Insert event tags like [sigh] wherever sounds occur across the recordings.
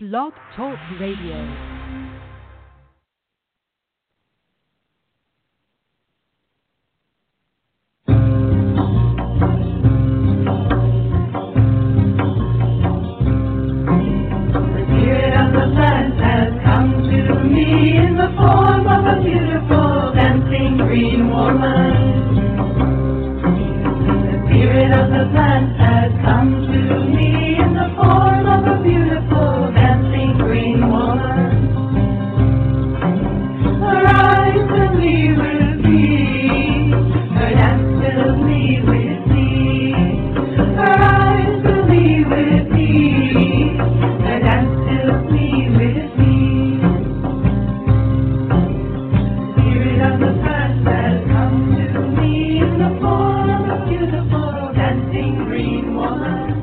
Blog Talk Radio. The spirit of the plant has come to me in the form of a beautiful dancing green woman. The spirit of the plant has come to me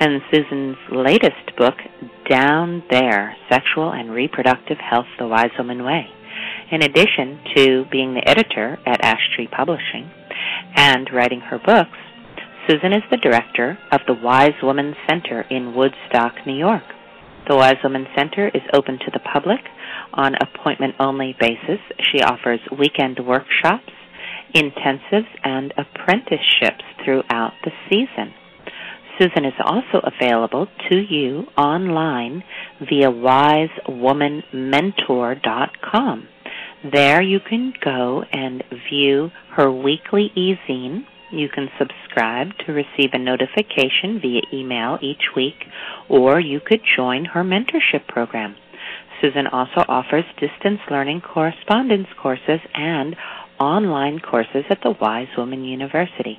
and Susun's latest book, Down There Sexual and Reproductive Health the Wise Woman Way. In addition to being the editor at Ash Tree Publishing and writing her books, Susun is the director of the Wise Woman Center in Woodstock, New York. The Wise Woman Center is open to the public on appointment only basis. She offers weekend workshops, intensives, and apprenticeships throughout the season. Susun is also available to you online via wisewomanmentor.com. There you can go and view her weekly e-zine. You can subscribe to receive a notification via email each week, or you could join her mentorship program. Susun also offers distance learning correspondence courses and online courses at the Wise Woman University.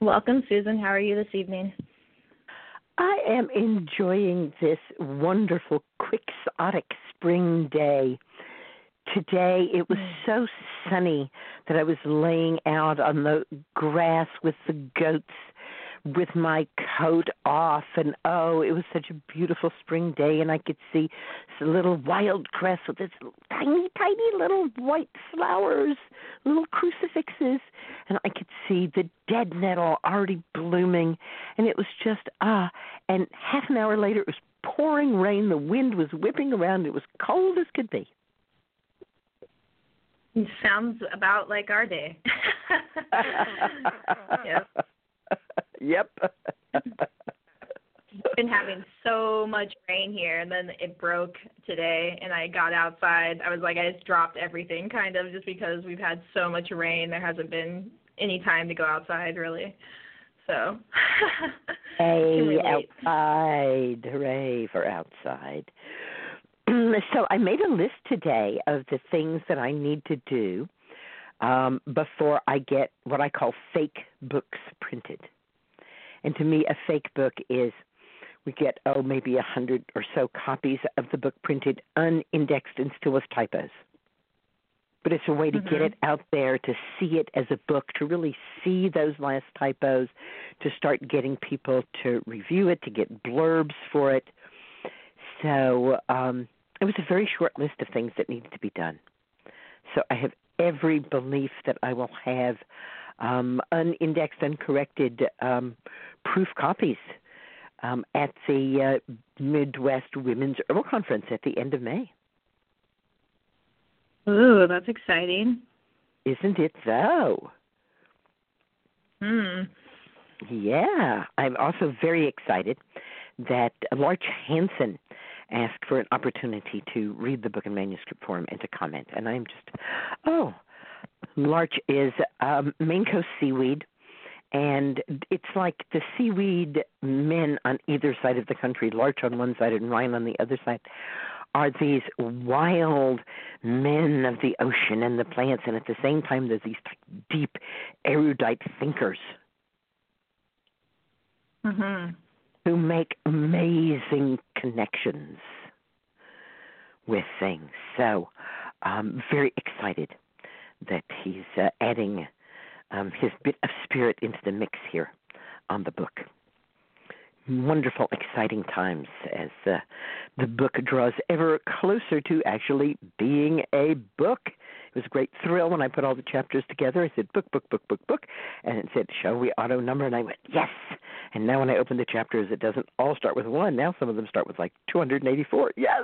Welcome, Susun. How are you this evening? I am enjoying this wonderful, quixotic spring day. Today it was hmm. so sunny that I was laying out on the grass with the goats with my coat off and oh it was such a beautiful spring day and I could see this little wild cress with its tiny tiny little white flowers little crucifixes and I could see the dead nettle already blooming. And it was just ah and half an hour later it was pouring rain. The wind was whipping around. It was cold as could be. It sounds about like our day. [laughs] [laughs] Yep. yep [laughs] Been having so much rain here, and then it broke today, and I got outside. I was like, I just dropped everything, kind of, just because we've had so much rain. There hasn't been any time to go outside, really. So. [laughs] Hey, outside. Hooray for outside. [clears throat] so I made a list today of the things that I need to do um, before I get what I call fake books printed. And to me, a fake book is we get, oh, maybe a hundred or so copies of the book printed, unindexed, and still with typos. But it's a way to get Mhm. it out there, to see it as a book, to really see those last typos, to start getting people to review it, to get blurbs for it. So um, it was a very short list of things that needed to be done. So I have every belief that I will have um, unindexed, uncorrected um, proof copies um, at the uh, Midwest Women's Herbal Conference at the end of May. Ooh, that's exciting. Isn't it though? Hmm. Yeah, I'm also very excited that Larch Hanson asked for an opportunity to read the book in manuscript form and to comment. And I'm just, oh, Larch is um, Maine Coast seaweed, and it's like the seaweed men on either side of the country, Larch on one side and Ryan on the other side, are these wild men of the ocean and the plants, and at the same time, there's these deep, erudite thinkers Mhm. who make amazing connections with things. So, um, very excited that he's uh, adding um, his bit of spirit into the mix here on the book. Wonderful, exciting times as uh, the book draws ever closer to actually being a book. It was a great thrill when I put all the chapters together. I said, book, book, book, book, book. And it said, shall we auto number? And I went, yes. And now when I open the chapters, it doesn't all start with one. Now some of them start with like 284. Yes.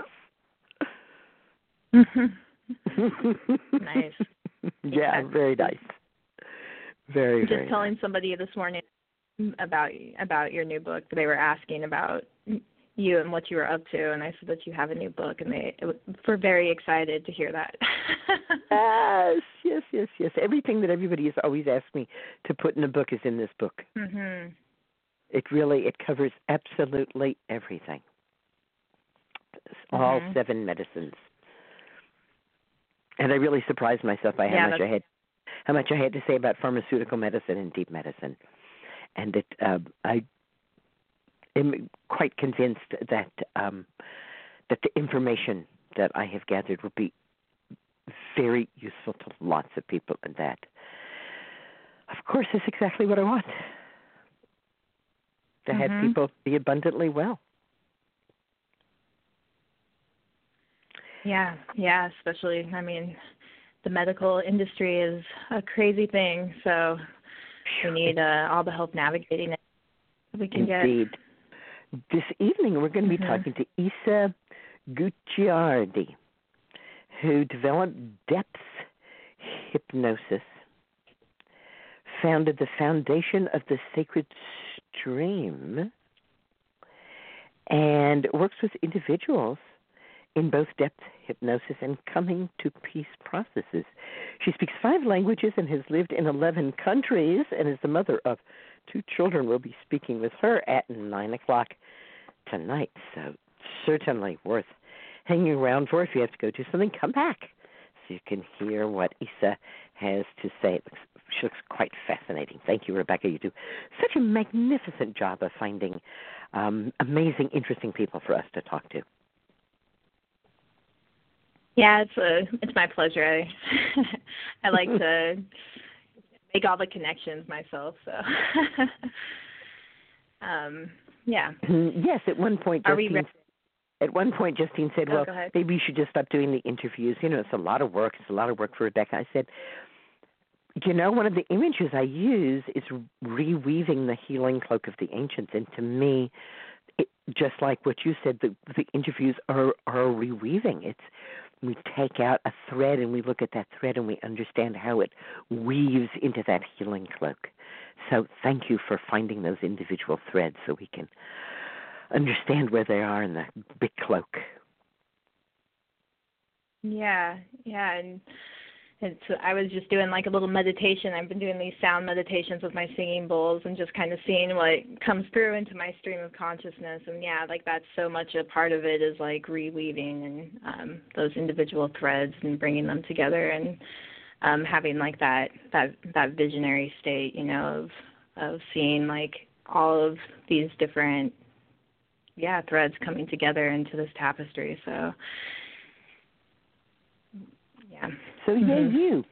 [laughs] Nice. yeah, very nice. Very, Just very telling somebody this morning about about your new book. They were asking about you and what you were up to, and I said that you have a new book, and they were very excited to hear that. [laughs] Yes, yes, yes, yes. Everything that everybody has always asked me to put in a book is in this book. mhm. It really it covers absolutely everything. All Mhm. seven medicines. And I really surprised myself by how Yeah, much I had how much I had to say about pharmaceutical medicine and deep medicine. And that uh, I am quite convinced that um, that the information that I have gathered will be very useful to lots of people and that of course is exactly what I want. To have Mhm. people be abundantly well. Yeah, yeah, especially I mean, the medical industry is a crazy thing, so we need uh, all the help navigating it we can get. Indeed. This evening we're going to be Mhm. talking to Isa Gucciardi, who developed depth hypnosis, founded the Foundation of the Sacred Stream, and works with individuals in both depth hypnosis and coming to peace processes. She speaks five languages and has lived in 11 countries and is the mother of two children. We'll be speaking with her at 9 o'clock tonight, so certainly worth hanging around for. If you have to go do something, come back so you can hear what Isa has to say. It looks, she looks quite fascinating. Thank you, Rebecca. You do such a magnificent job of finding um, amazing, interesting people for us to talk to. Yeah, it's a it's my pleasure. I [laughs] I like to make all the connections myself, so [laughs] um yeah. [clears throat] yes, at one point, Are Justine, at one point, Justine said, Oh, "Well, maybe you should just stop doing the interviews. You know, it's a lot of work. It's a lot of work for Rebecca." I said, "You know, one of the images I use is reweaving the healing cloak of the ancients, and to me, it, just like what you said, the the interviews are are reweaving. It's we take out a thread and we look at that thread and we understand how it weaves into that healing cloak. So thank you for finding those individual threads so we can understand where they are in the big cloak. Yeah, yeah, and it's I was just doing like a little meditation. I've been doing these sound meditations with my singing bowls and just kind of seeing what comes through into my stream of consciousness. And yeah, like that's so much a part of it is like reweaving and um those individual threads and bringing them together and um having like that that that visionary state, you know, of of seeing like all of these different yeah, threads coming together into this tapestry. So yeah. So yay Mhm. you.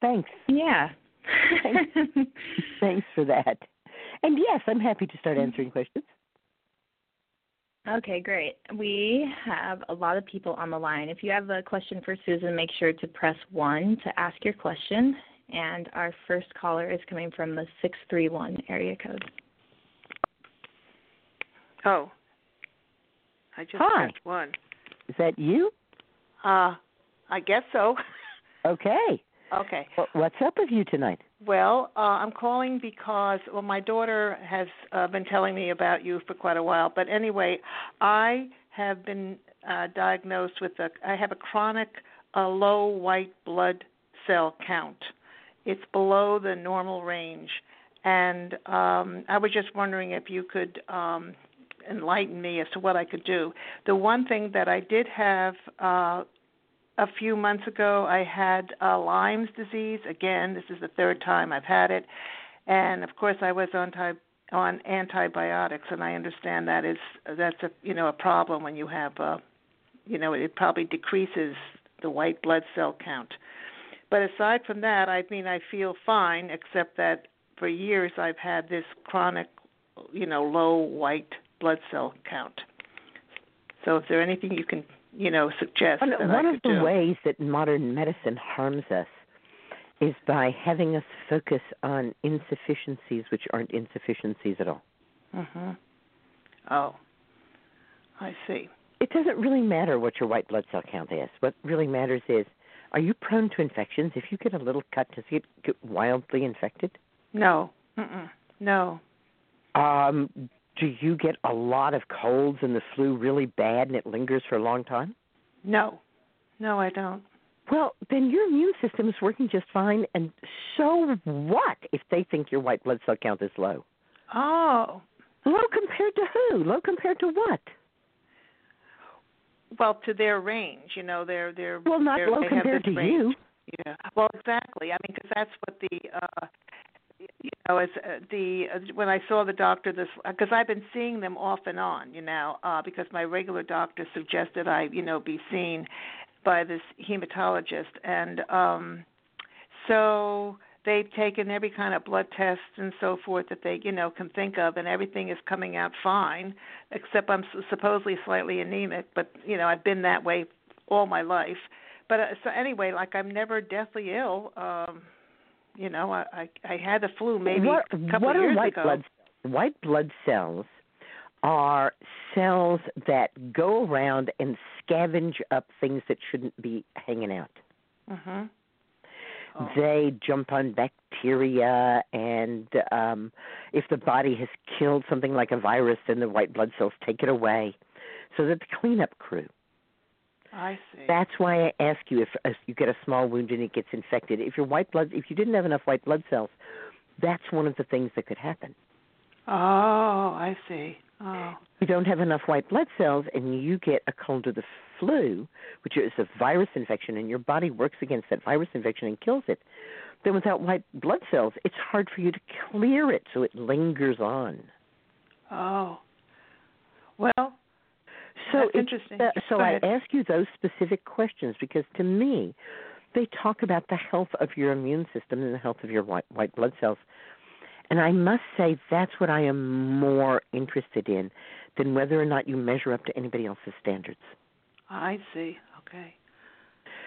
Thanks. Yeah. [laughs] Thanks for that. And yes, I'm happy to start answering questions. Okay, great. We have a lot of people on the line. If you have a question for Susun, make sure to press 1 to ask your question. And our first caller is coming from the 631 area code. Oh. I just Hi. pressed one. Is that you? Uh, I guess so. Okay. okay. Well, what's up with you tonight? Well, uh, I'm calling because well, my daughter has uh, been telling me about you for quite a while. But anyway, I have been uh, diagnosed with a. I have a chronic uh, low white blood cell count. It's below the normal range, and um, I was just wondering if you could um, enlighten me as to what I could do. The one thing that I did have uh, a few months ago, I had uh, Lyme's disease. Again, this is the third time I've had it, and of course, I was on ty- on antibiotics, and I understand that is that's a you know a problem when you have uh, you know it probably decreases the white blood cell count. But aside from that, I mean, I feel fine, except that for years I've had this chronic, you know, low white blood cell count. So, is there anything you can, you know, suggest One, one of the do? ways that modern medicine harms us is by having us focus on insufficiencies which aren't insufficiencies at all. Mhm. Oh, I see. It doesn't really matter what your white blood cell count is. What really matters is are you prone to infections? If you get a little cut, does it get wildly infected? No. Mm-mm. No. Um, do you get a lot of colds and the flu really bad and it lingers for a long time? No. No, I don't. Well, then your immune system is working just fine, and so what if they think your white blood cell count is low? Oh. Low compared to who? Low compared to what? Well, to their range, you know, they're they're Well, not they're, low compared to range. you. Yeah. Well, exactly. I mean, because that's what the uh you know, as uh, the uh, when I saw the doctor this because I've been seeing them off and on, you know, uh because my regular doctor suggested I, you know, be seen by this hematologist and um so they've taken every kind of blood test and so forth that they, you know, can think of and everything is coming out fine except I'm supposedly slightly anemic, but you know, I've been that way all my life. But uh, so anyway, like I'm never deathly ill. Um you know, I I, I had the flu maybe what, a couple what of years are white ago. blood white blood cells are cells that go around and scavenge up things that shouldn't be hanging out. Mhm. Oh. They jump on bacteria, and um, if the body has killed something like a virus, then the white blood cells take it away. So that the cleanup crew. I see. That's why I ask you if, if you get a small wound and it gets infected. If your white blood, if you didn't have enough white blood cells, that's one of the things that could happen. oh, I see. Oh. You don't have enough white blood cells, and you get a cold or the flu, which is a virus infection, and your body works against that virus infection and kills it. Then, without white blood cells, it's hard for you to clear it, so it lingers on. Oh. Well, So That's interesting. uh, so I ask you those specific questions because to me, they talk about the health of your immune system and the health of your white, white blood cells. And I must say that's what I am more interested in than whether or not you measure up to anybody else's standards. I see. Okay.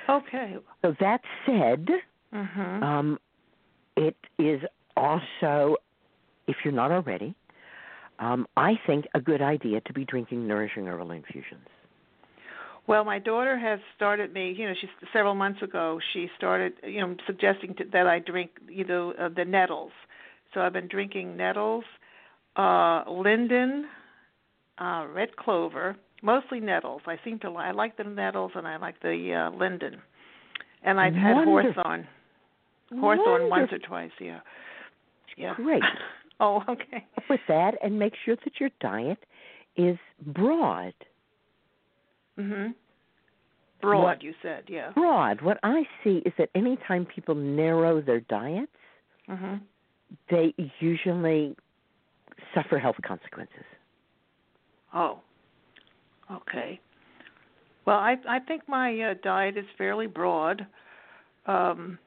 Okay. So that said, Mhm. um, it is also, if you're not already, um, I think a good idea to be drinking nourishing herbal infusions. Well, my daughter has started me. You know, she's several months ago. She started, you know, suggesting to, that I drink, you know, uh, the nettles. So I've been drinking nettles, uh, linden, uh, red clover, mostly nettles. I seem to li- I like the nettles and I like the uh, linden. And I've had Wonderful. hawthorn, hawthorn once or twice. Yeah. Yeah. Great. [laughs] [laughs] oh, okay. with that and make sure that your diet is broad. Mhm. Broad, What- you said, yeah. Broad. What I see is that anytime people narrow their diets, Mhm. they usually suffer health consequences. Oh. Okay. Well, I I think my uh, diet is fairly broad. Um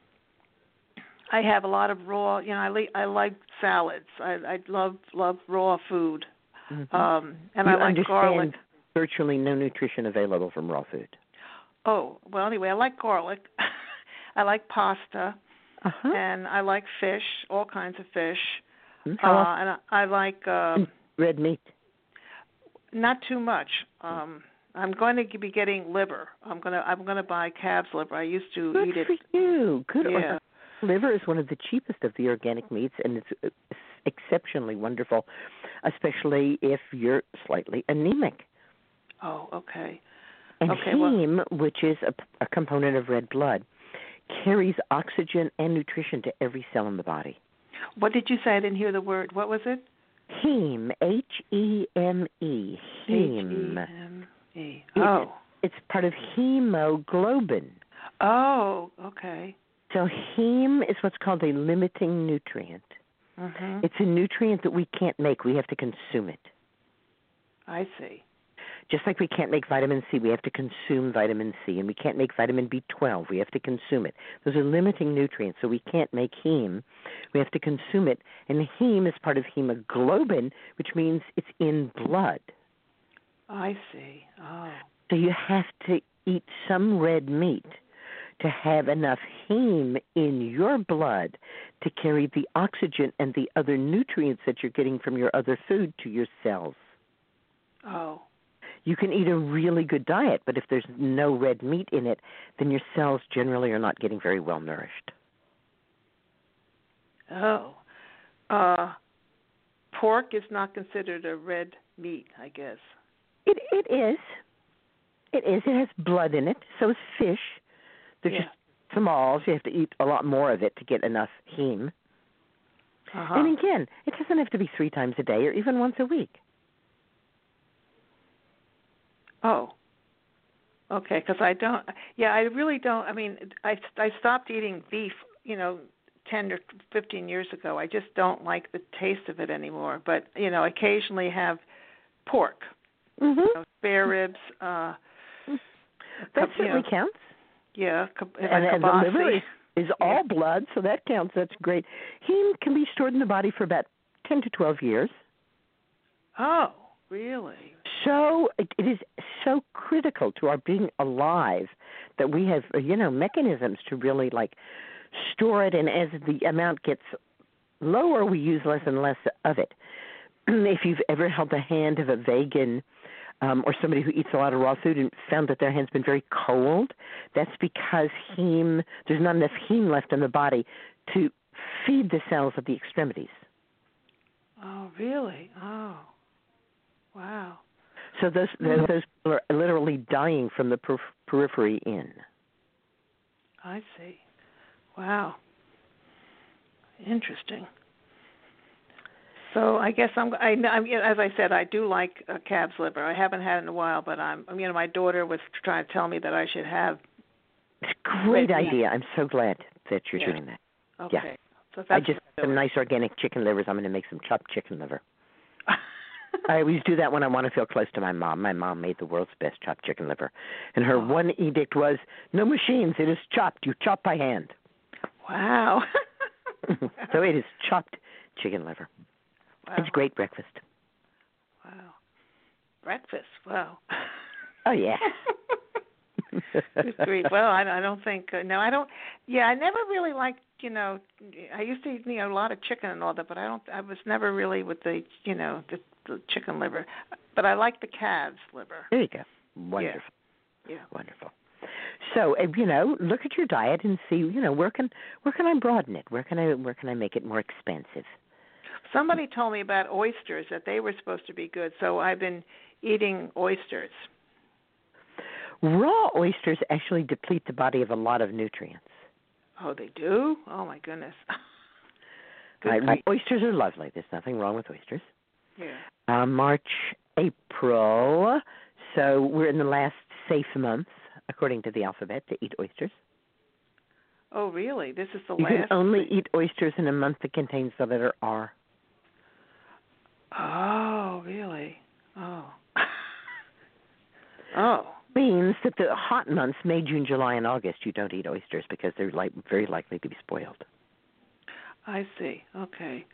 I have a lot of raw, you know, I like I like salads. I I love love raw food. Mhm. Um, and you I like garlic. virtually no nutrition available from raw food. Oh, well, anyway, I like garlic. [laughs] I like pasta, Uh-huh. and I like fish, all kinds of fish. Mhm. Uh, and I, I like uh, red meat? not too much. Um, I'm going to be getting liver. I'm gonna I'm gonna buy calf's liver. I used to Good eat it. Good for you. Good. Yeah. Liver is one of the cheapest of the organic meats, and it's uh, exceptionally wonderful, especially if you're slightly anemic. Oh, okay. And Okay, well- heme, which is a, a component of red blood, carries oxygen and nutrition to every cell in the body. What did you say? I didn't hear the word. What was it? Heme, H E M E, heme. H-E-M-E. It- Oh. It's part of hemoglobin. Oh, okay. So heme is what's called a limiting nutrient. Mhm. It's a nutrient that we can't make. We have to consume it. I see. Just like we can't make vitamin C, we have to consume vitamin C, and we can't make vitamin B12, we have to consume it. Those are limiting nutrients, so we can't make heme. We have to consume it, and heme is part of hemoglobin, which means it's in blood. I see. Oh. So you have to eat some red meat to have enough heme in your blood to carry the oxygen and the other nutrients that you're getting from your other food to your cells. Oh. You can eat a really good diet, but if there's no red meat in it, then your cells generally are not getting very well nourished. Oh. Uh pork is not considered a red meat, I guess. It it is. It is. It has blood in it. So is fish. They're Yeah. just so you have to eat a lot more of it to get enough heme. Uh-huh. And again, it doesn't have to be three times a day or even once a week. Oh. Okay, because I don't. Yeah, I really don't. I mean, I I stopped eating beef. You know, ten or fifteen years ago. I just don't like the taste of it anymore. But you know, occasionally have pork, Mm-hmm. you know, spare ribs. uh That you certainly know, counts. Yeah, And, and the liver is, [laughs] is all blood, so that counts. That's great. Heme can be stored in the body for about 10 to 12 years. Oh, really? So it, it is so critical to our being alive that we have, you know, mechanisms to really like store it. And as the amount gets lower, we use less and less of it. [clears throat] if you've ever held the hand of a vegan um, or somebody who eats a lot of raw food and found that their hand's been very cold, that's because heme there's not enough heme left in the body to feed the cells of the extremities. Oh, really? Oh, wow. So those those, those people are literally dying from the per- periphery in. I see. Wow. Interesting. So I guess I'm. I, I'm as I said, I do like uh, calf's liver. I haven't had it in a while, but I'm. You know, my daughter was trying to tell me that I should have. It's a great Red meat. idea. I'm so glad that you're Yeah. doing that. Okay. So I just some nice organic chicken livers. I'm going to make some chopped chicken liver. [laughs] I always do that when I want to feel close to my mom. My mom made the world's best chopped chicken liver, and her Oh. one edict was no machines. It is chopped. You chop by hand. wow. [laughs] so it is chopped chicken liver. Wow. It's great breakfast. Wow. Breakfast. Wow. Oh yeah. [laughs] Good grief. Well, I, I don't think. Uh, no, I don't. Yeah, I never really liked. You know, I used to eat you know a lot of chicken and all that, but I don't. I was never really with the you know the, the chicken liver, but I like the calves liver. There you go. Wonderful. Yeah. Wonderful. So uh, you know, look at your diet and see you know where can where can I broaden it? Where can I where can I make it more expensive? Somebody told me about oysters that they were supposed to be good, so I've been eating oysters. Raw oysters actually deplete the body of a lot of nutrients. Oh, they do? Oh my goodness. [laughs] Good oysters are lovely. There's nothing wrong with oysters. Yeah. Uh, March, April. So we're in the last safe month, according to the alphabet, to eat oysters. Oh, really? This is the You last. You can only eat oysters in a month that contains the letter R. Oh, really? Oh. [laughs] oh. Means that the hot months, May, June, July, and August, you don't eat oysters because they're like very likely to be spoiled. I see. Okay.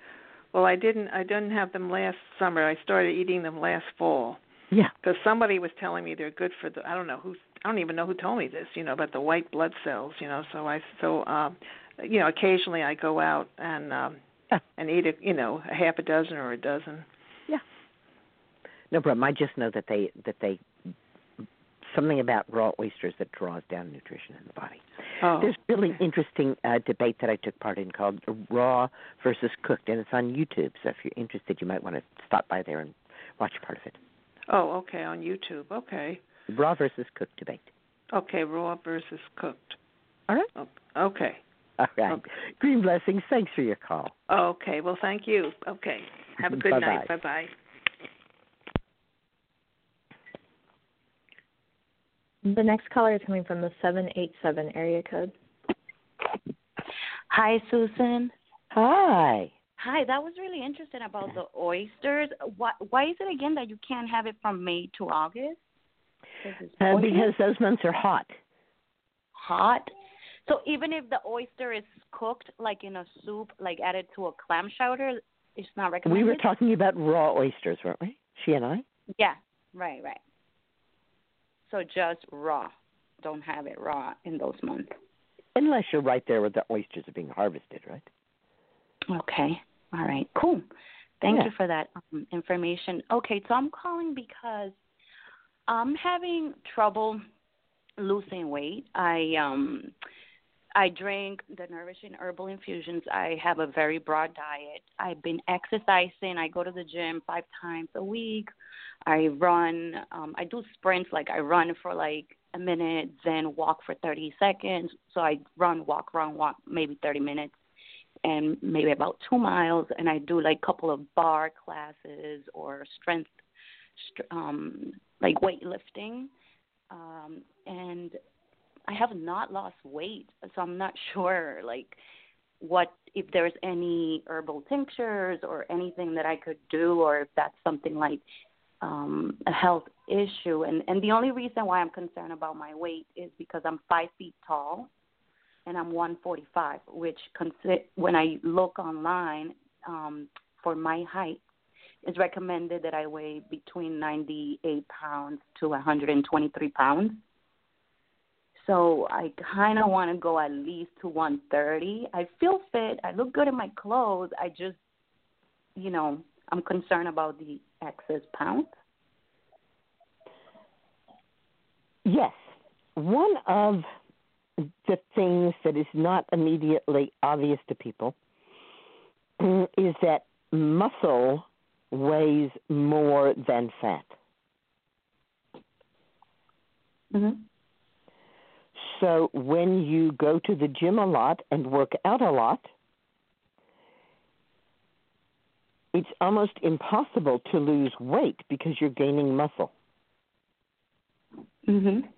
Well, I didn't. I didn't have them last summer. I started eating them last fall Yeah. because somebody was telling me they're good for the. I don't know who. I don't even know who told me this. You know about the white blood cells. You know, so I so um, you know occasionally I go out and um. [laughs] and eat a you know a half a dozen or a dozen. Yeah. No problem. I just know that they that they something about raw oysters that draws down nutrition in the body. Oh, There's really interesting uh, debate that I took part in called raw versus cooked, and it's on YouTube. So if you're interested, you might want to stop by there and watch part of it. oh, okay, on YouTube. Okay, Raw versus cooked debate. okay, raw versus cooked. All right. Okay, [laughs] All right. Okay. Green blessings. Thanks for your call. okay. Well, thank you. Okay, have a good night. Bye-bye. Bye bye. The next caller is coming from the 787 area code. Hi, Susun. Hi. Hi, that was really interesting about the oysters. Why, why is it again that you can't have it from May to August? Uh, because those months are hot. hot. So even if the oyster is cooked like in a soup, like added to a clam chowder, it's not recommended. We were talking about raw oysters, weren't we? She and I. Yeah, right, right. So just raw. Don't have it raw in those months. Unless you're right there where the oysters are being harvested, right? Okay. All right. Cool. Thank Yeah. you for that um, information. Okay, so I'm calling because I'm having trouble losing weight. I um I drink the nourishing herbal infusions. I have a very broad diet. I've been exercising. I go to the gym 5 times a week. I run um I do sprints like I run for like a minute, then walk for 30 seconds. So I run, walk, run, walk maybe 30 minutes and maybe about two miles and i do like a couple of barre classes or strength str- um like weightlifting um and i have not lost weight so i'm not [laughs] sure like what if there's any herbal tinctures or anything that i could do or if that's something like um a health issue and and the only reason why i'm concerned about my weight is because i'm five feet tall and I'm 145, which consi- when I look online um, for my height, it's recommended that I weigh between 98 pounds to 123 pounds. So I kind of want to go at least to 130. I feel fit. I look good in my clothes. I just, you know, I'm concerned about the excess pounds. Yes. One of the things that is not immediately obvious to people [clears throat] is that muscle weighs more than fat. Mm-hmm. So when you go to the gym a lot and work out a lot, it's almost impossible to lose weight because you're gaining muscle. Mhm.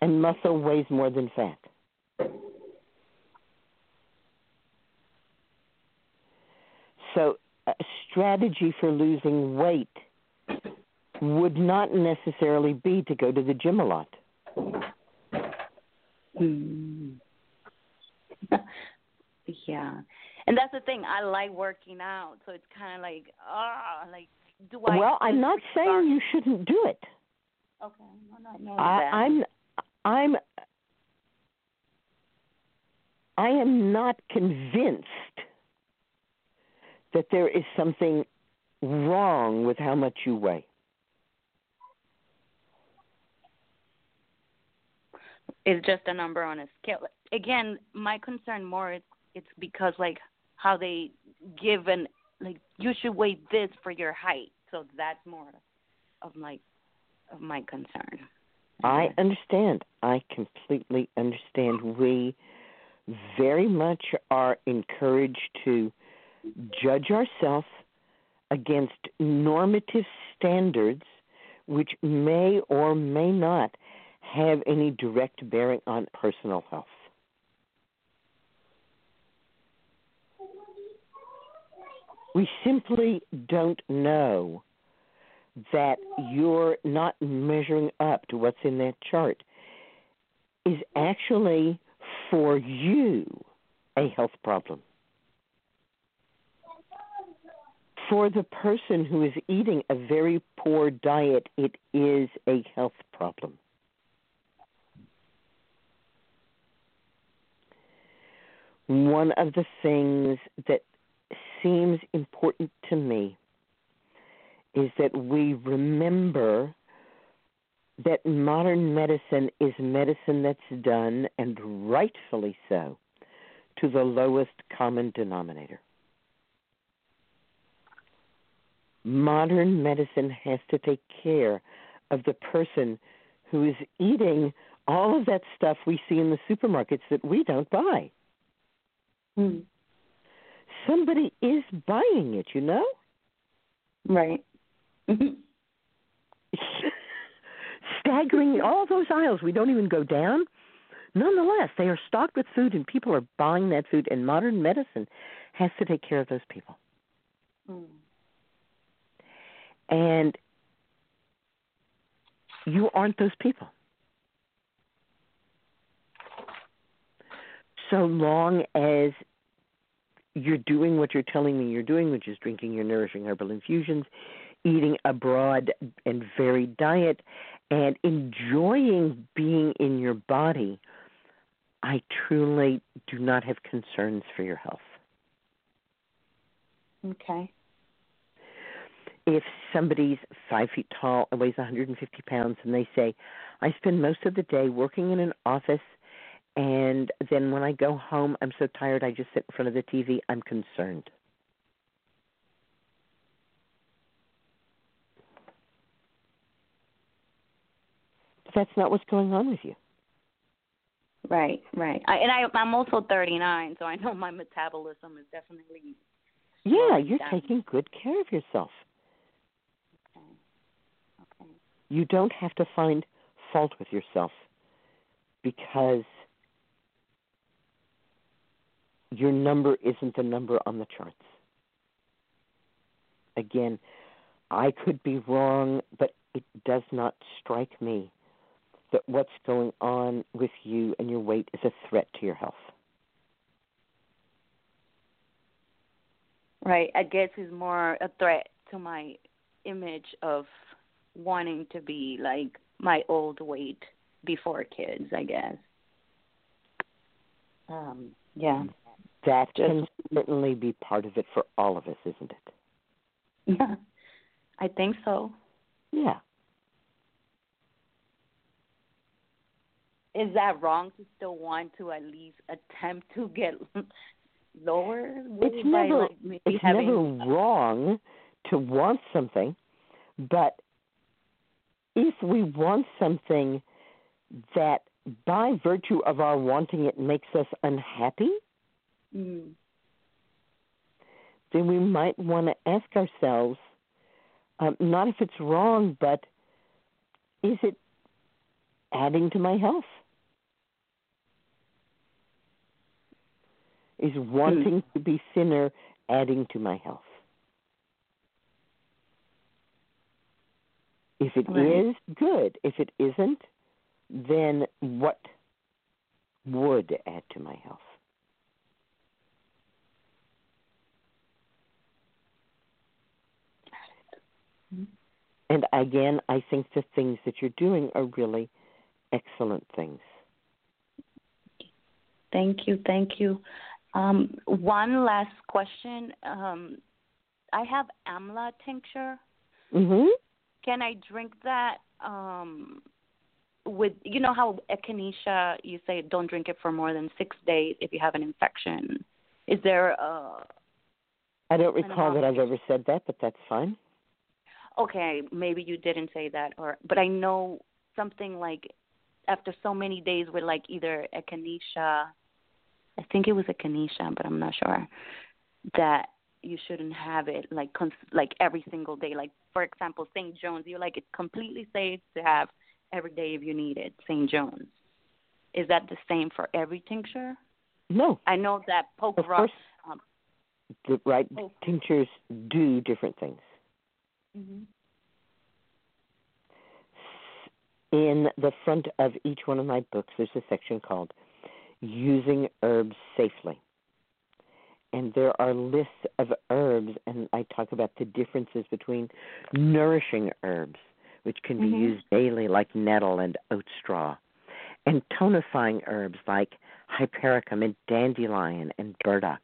And muscle weighs more than fat. So, a strategy for losing weight would not necessarily be to go to the gym a lot. Mm. [laughs] yeah, and that's the thing. I like working out, so it's kind of like, ah, like, do I? well, I'm not start- [laughs] saying you shouldn't do it. Okay, I'm not knowing I, that. I'm I'm I am not convinced that there is something wrong with how much you weigh. It's just a number on a scale. Again, my concern more is it's because like how they give an like you should weigh this for your height. So that's more of my of my concern. I understand. I completely understand. We very much are encouraged to judge ourselves against normative standards which may or may not have any direct bearing on personal health. We simply don't know that you're not measuring up to what's in that chart is actually for you a health problem. For the person who is eating a very poor diet, it is a health problem. One of the things that seems important to me is that we remember that modern medicine is medicine that's done, and rightfully so, to the lowest common denominator. Modern medicine has to take care of the person who is eating all of that stuff we see in the supermarkets that we don't buy. Hmm. Somebody is buying it, you know? Right. [laughs] Staggering all those aisles, we don't even go down. Nonetheless, they are stocked with food and people are buying that food, and modern medicine has to take care of those people. Hmm. And you aren't those people. So long as you're doing what you're telling me you're doing, which is drinking your nourishing herbal infusions, eating a broad and varied diet, and enjoying being in your body, I truly do not have concerns for your health. Okay. If somebody's five feet tall and weighs 150 pounds and they say, I spend most of the day working in an office and then when I go home, I'm so tired I just sit in front of the TV, I'm concerned. That's not what's going on with you. Right, right. I, and I, I'm also 39, so I know my metabolism is definitely. Yeah, you're down. taking good care of yourself. Okay. Okay. You don't have to find fault with yourself because your number isn't the number on the charts. Again, I could be wrong, but it does not strike me that what's going on with you and your weight is a threat to your health. Right. I guess it's more a threat to my image of wanting to be like my old weight before kids, I guess. Um, yeah. That Just- can certainly be part of it for all of us, isn't it? Yeah. I think so. Yeah. Is that wrong to still want to at least attempt to get [laughs] lower? What It's never like, it's having, never wrong to want something, but if we want something that by virtue of our wanting it makes us unhappy, Mm, then we might want to ask ourselves um, not if it's wrong, but is it adding to my health? Is wanting to be thinner adding to my health? If it is, Right. good. If it isn't, then what would add to my health? And again, I think the things that you're doing are really excellent things. Thank you, thank you. Um, one last question. Um, I have amla tincture. Mhm. Can I drink that um, with you know how echinacea you say don't drink it for more than six days if you have an infection. Is there a I don't recall that I've ever said that, but that's fine. Okay, maybe you didn't say that or but I know something like after so many days with like either echinacea I think it was echinacea, but I'm not sure that you shouldn't have it like cons- like every single day. Like for example, St. John's, you're like it's completely safe to have every day if you need it. St. John's. Is that the same for every tincture? No, I know that poke root. Um, the right Oh. tinctures do different things. Mhm. In the front of each one of my books, there's a section called Using Herbs Safely. and there are lists of herbs, and I talk about the differences between nourishing herbs, which can be Mhm. used daily, like nettle and oat straw, and tonifying herbs like hypericum and dandelion and burdock.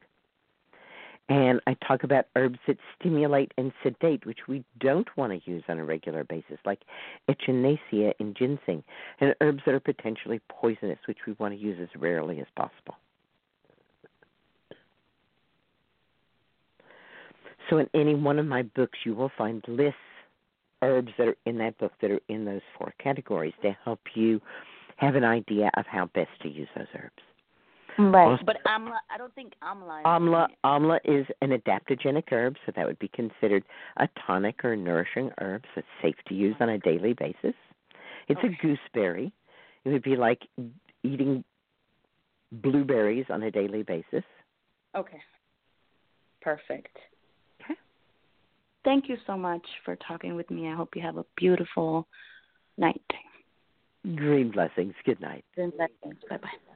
And I talk about herbs that stimulate and sedate, which we don't want to use on a regular basis, like echinacea and ginseng, and herbs that are potentially poisonous, which we want to use as rarely as possible. So, in any one of my books, you will find lists, herbs that are in that book that are in those four categories to help you have an idea of how best to use those herbs. Right. Also- But amla, I don't think amla. Is Amla, amla is an adaptogenic herb, so that would be considered a tonic or nourishing herb. So it's safe to use on a daily basis. It's a gooseberry. It would be like eating blueberries on a daily basis. Okay. Perfect. Okay. Thank you so much for talking with me. I hope you have a beautiful night. Dream blessings. Good night. Bye bye.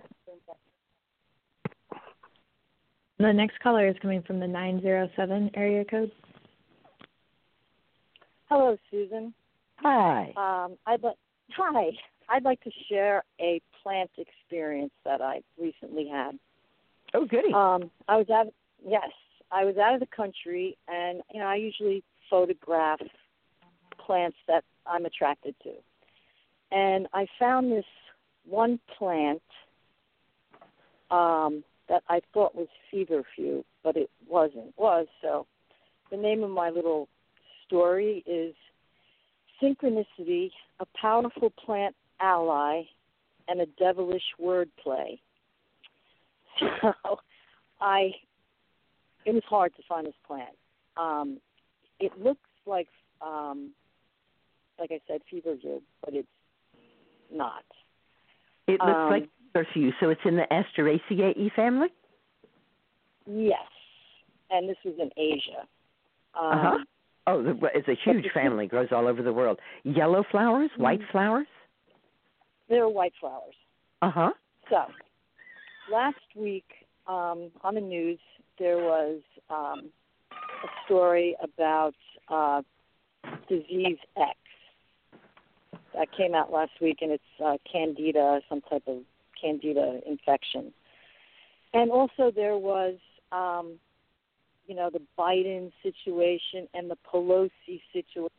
The next caller is coming from the 907 area code. Hello, Susun. Hi. Um, I'd like hi. I'd like to share a plant experience that I recently had. Oh, goody. Um, I was out. Yes, I was out of the country, and you know, I usually photograph plants that I'm attracted to. And I found this one plant um, that I thought was feverfew, but it wasn't. Was so. The name of my little story is Synchronicity, a powerful plant ally, and a devilish wordplay. [laughs] So I it was hard to find this plant. Um, it looks like um, like I said, feverfew, but it's not. It looks um, like feverfew, so it's in the Asteraceae family? Yes, and this was in Asia. Um, Uh-huh. Oh, it's a huge family. Grows all over the world. Yellow flowers, white Mm. flowers. They're white flowers. Uh huh. So, last week um, on the news, there was um, a story about uh, disease X that came out last week, and it's uh, candida, some type of candida infection. And also, there was, um, you know, the Biden situation and the Pelosi situation.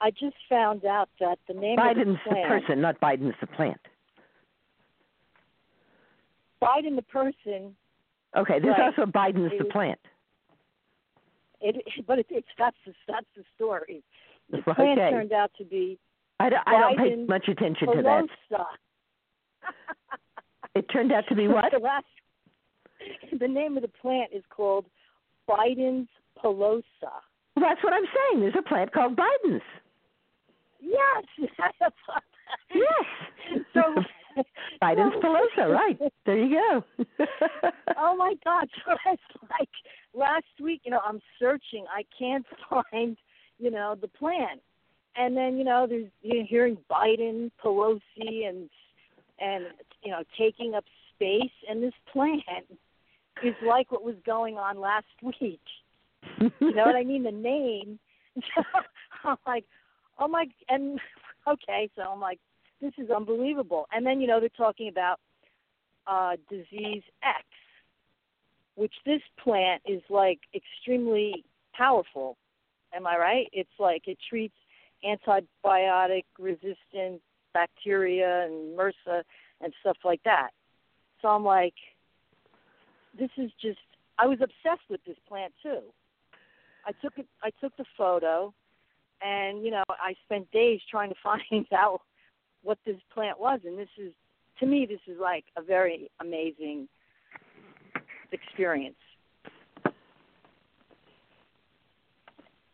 I just found out that the name Biden's of the the person, not Biden's the plant. Biden the person Okay, there's Right. also Biden's the plant. It, [laughs] but it, it's that's the that's the story. The [laughs] plant turned out to be I don't, I don't pay much attention to that. [laughs] It turned out to be what? the last, the name of the plant is called Bidens pilosa. Well, that's what I'm saying. There's a plant called Biden's. Yes. [laughs] Yes. So [laughs] Bidens pilosa, right. There you go. oh my God! So it's like last week, you know, I'm searching. I can't find, you know, the plant. And then you know, there's you're hearing Biden, Pelosi, and and you know, taking up space. And this plant is like what was going on last week. You know what I mean? The name. [laughs] I'm like, oh my, and okay, so I'm like, this is unbelievable. And then you know they're talking about uh, disease X, which this plant is like extremely powerful. Am I right? It's like it treats antibiotic resistant bacteria and MRSA and stuff like that. So I'm like, this is just. I was obsessed with this plant too. I took it. I took the photo, and you know, I spent days trying to [laughs] find out what this plant was, and this is to me, this is like a very amazing experience.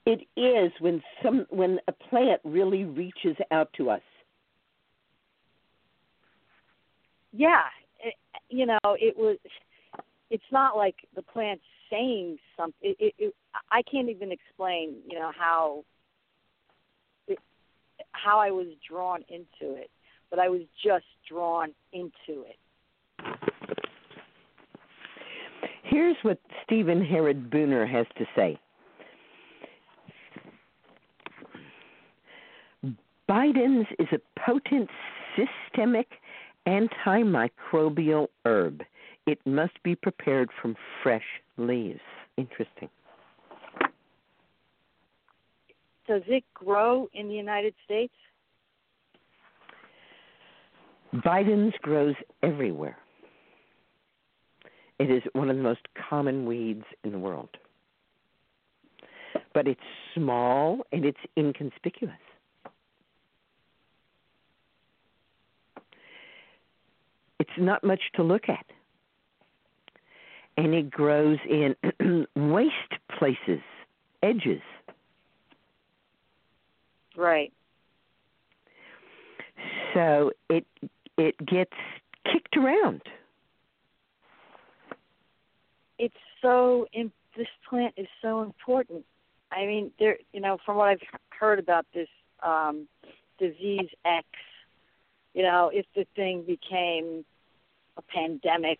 it is when some when a plant really reaches out to us. Yeah, it, you know, it was. It's not like the plant's saying something. It, it, it, I can't even explain, you know, how it, how I was drawn into it, but I was just drawn into it. Here's what Stephen Harrod Buhner has to say. Bidens is a potent systemic antimicrobial herb. It must be prepared from fresh leaves. Interesting. Does it grow in the United States? Bidens grows everywhere. It is one of the most common weeds in the world. But it's small and it's inconspicuous. It's not much to look at. And it grows in [clears throat] waste places, edges. Right. So it it gets kicked around. It's so in, this plant is so important. I mean, there you know, from what I've heard about this um disease X, you know, if the thing became a pandemic,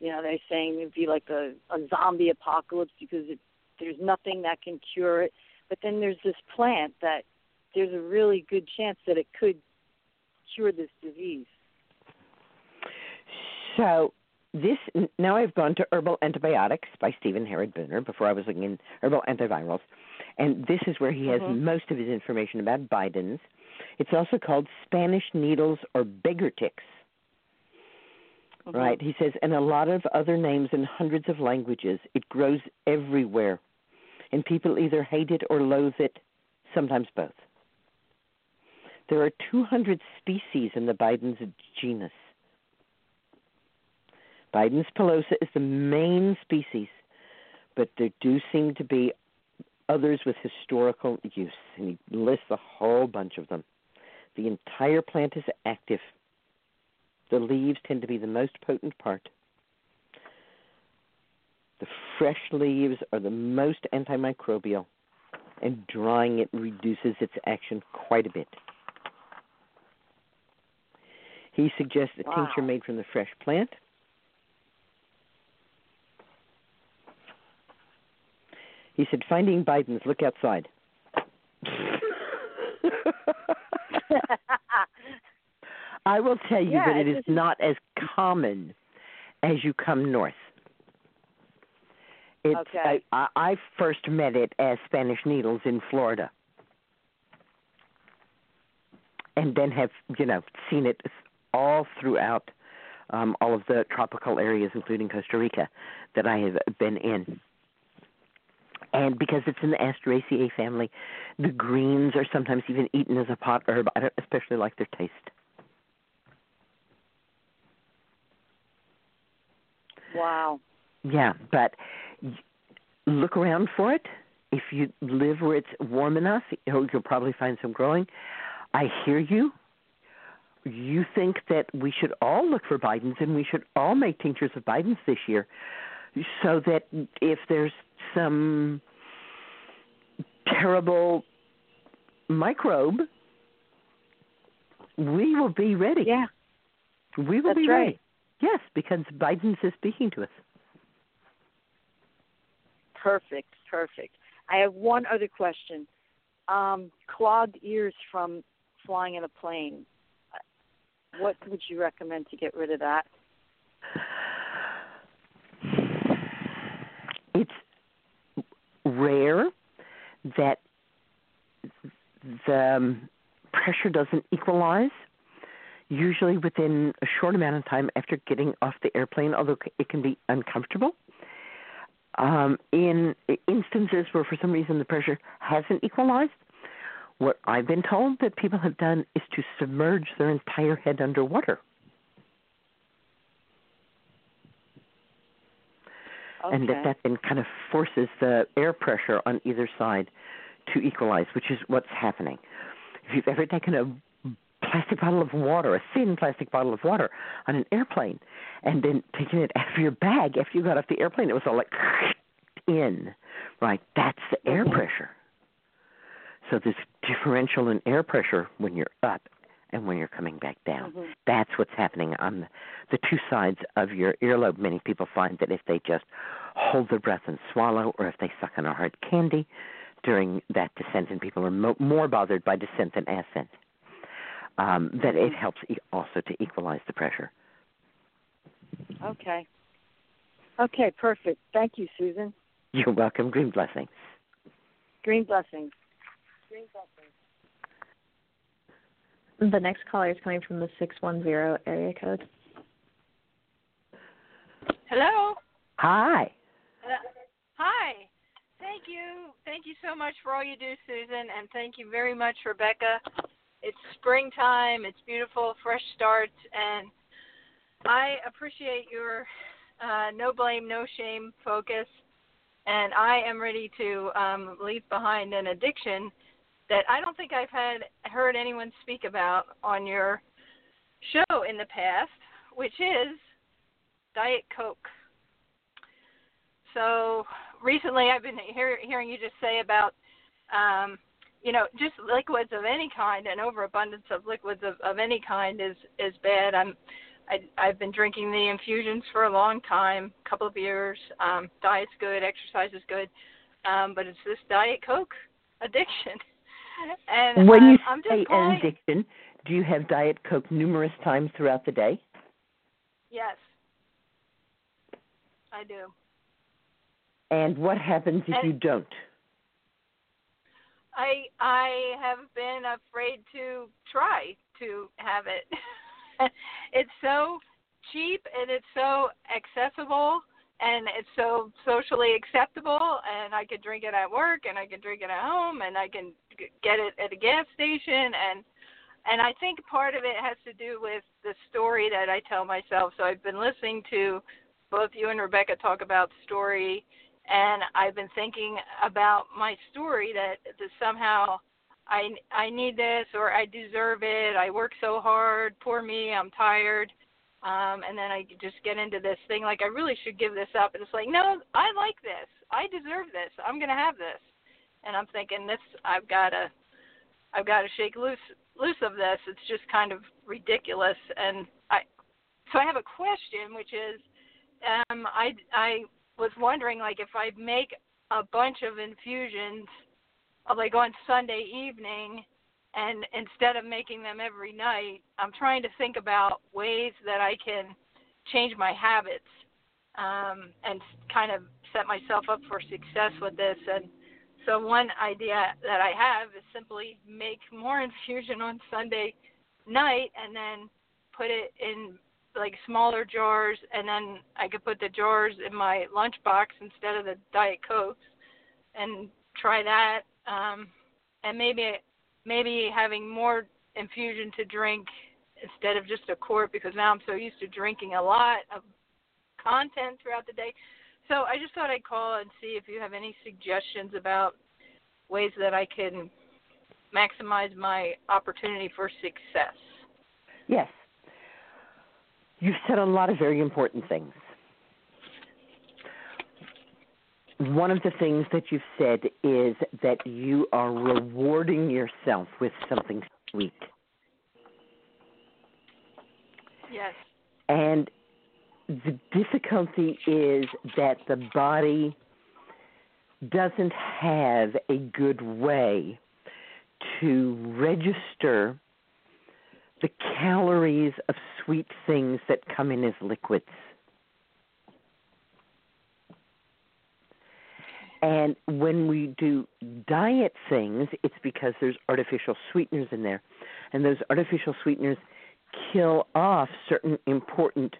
you know, they're saying it'd be like a, a zombie apocalypse because it, there's nothing that can cure it. But then there's this plant that there's a really good chance that it could cure this disease. So this now I've gone to herbal antibiotics by Stephen Harrod Buhner. Before I was looking in herbal antivirals, and this is where he has Mhm. most of his information about Bidens. It's also called Spanish needles or beggar ticks. Mhm. Right? He says, and a lot of other names in hundreds of languages. It grows everywhere, and people either hate it or loathe it, sometimes both. There are 200 species in the Bidens genus. Bidens pilosa is the main species, but there do seem to be others with historical use, and he lists a whole bunch of them. The entire plant is active. The leaves tend to be the most potent part. The fresh leaves are the most antimicrobial, and drying it reduces its action quite a bit. He suggests a tincture made from the fresh plant. He said, "Finding Bidens. Look outside." [laughs] [laughs] [laughs] I will tell you Yeah, that it is just- not as common as you come north. It's, Okay. I, I I first met it as Spanish needles in Florida, and then have you know seen it all throughout um, all of the tropical areas, including Costa Rica, that I have been in. And because it's in the Asteraceae family, the greens are sometimes even eaten as a pot herb. I don't especially like their taste. Wow. Yeah, but look around for it. If you live where it's warm enough, you'll you'll probably find some growing. I hear you. You think that we should all look for Bidens and we should all make tinctures of Bidens this year so that if there's some terrible microbe, we will be ready. Yeah. We will That's be right. ready. Yes, because Bidens is speaking to us. Perfect. Perfect. I have one other question. Um, clogged ears from flying in a plane. What would you recommend to get rid of that? It's rare that the um, pressure doesn't equalize. Usually within a short amount of time after getting off the airplane, although it can be uncomfortable. Um, in instances where for some reason the pressure hasn't equalized, what I've been told that people have done is to submerge their entire head underwater. Okay. and that that then kind of forces the air pressure on either side to equalize, which is what's happening. If you've ever taken a plastic bottle of water, a thin plastic bottle of water, on an airplane, and then taken it out of your bag after you got off the airplane, it was all like [laughs] in, right? That's the air Mhm. pressure. So this differential in air pressure when you're up and when you're coming back down. Mhm. That's what's happening on the, the two sides of your earlobe. Many people find that if they just hold their breath and swallow, or if they suck on a hard candy during that descent, and people are mo- more bothered by descent than ascent, um, that it helps e- also to equalize the pressure. Okay. Okay, perfect. Thank you, Susun. You're welcome. Green blessings. Green blessings. Green blessings. The next caller is coming from the 610 area code. Hello. Hi. Uh, hi. Thank you. Thank you so much for all you do, Susun, and thank you very much, Rebecca. It's springtime. It's beautiful, fresh starts, and I appreciate your uh, no blame, no shame focus. And I am ready to um, leave behind an addiction that I don't think I've had heard anyone speak about on your show in the past, which is Diet Coke. So recently, I've been hear, hearing you just say about, um, you know, just liquids of any kind, and overabundance of liquids of, of any kind is is bad. I'm, I, I've been drinking the infusions for a long time, couple of years. Um, diet's good, exercise is good, um, but it's this Diet Coke [laughs] addiction. And when um, you I'm just say an addiction, do you have Diet Coke numerous times throughout the day? Yes, I do. And what happens if And- you don't? I I have been afraid to try to have it. [laughs] it's so cheap and it's so accessible and it's so socially acceptable and I could drink it at work and I can drink it at home and I can get it at a gas station and and I think part of it has to do with the story that I tell myself. So I've been listening to both you and Rebecca talk about story and I've been thinking about my story that, that somehow I I need this or I deserve it. I work so hard. Poor me. I'm tired. Um, and then I just get into this thing like I really should give this up. And it's like, no, I like this. I deserve this. I'm gonna have this. And I'm thinking this. I've got to. I've got to shake loose loose of this. It's just kind of ridiculous. And I. So I have a question, which is, um, I I was wondering like if I make a bunch of infusions of like on Sunday evening and instead of making them every night, I'm trying to think about ways that I can change my habits um, and kind of set myself up for success with this. And so one idea that I have is simply make more [laughs] infusion on Sunday night and then put it in like smaller jars and then I could put the jars in my lunchbox instead of the diet cokes and try that um and maybe maybe having more infusion to drink instead of just a quart because now I'm so used to drinking a lot of content throughout the day. So I just thought I'd call and see if you have any suggestions about ways that I can maximize my opportunity for success. Yes. You've said a lot of very important things. One of the things that you've said is that you are rewarding yourself with something sweet. Yes. And the difficulty is that the body doesn't have a good way to register the calories of sweet things that come in as liquids. And when we do diet things, it's because there's artificial sweeteners in there. And those artificial sweeteners kill off certain important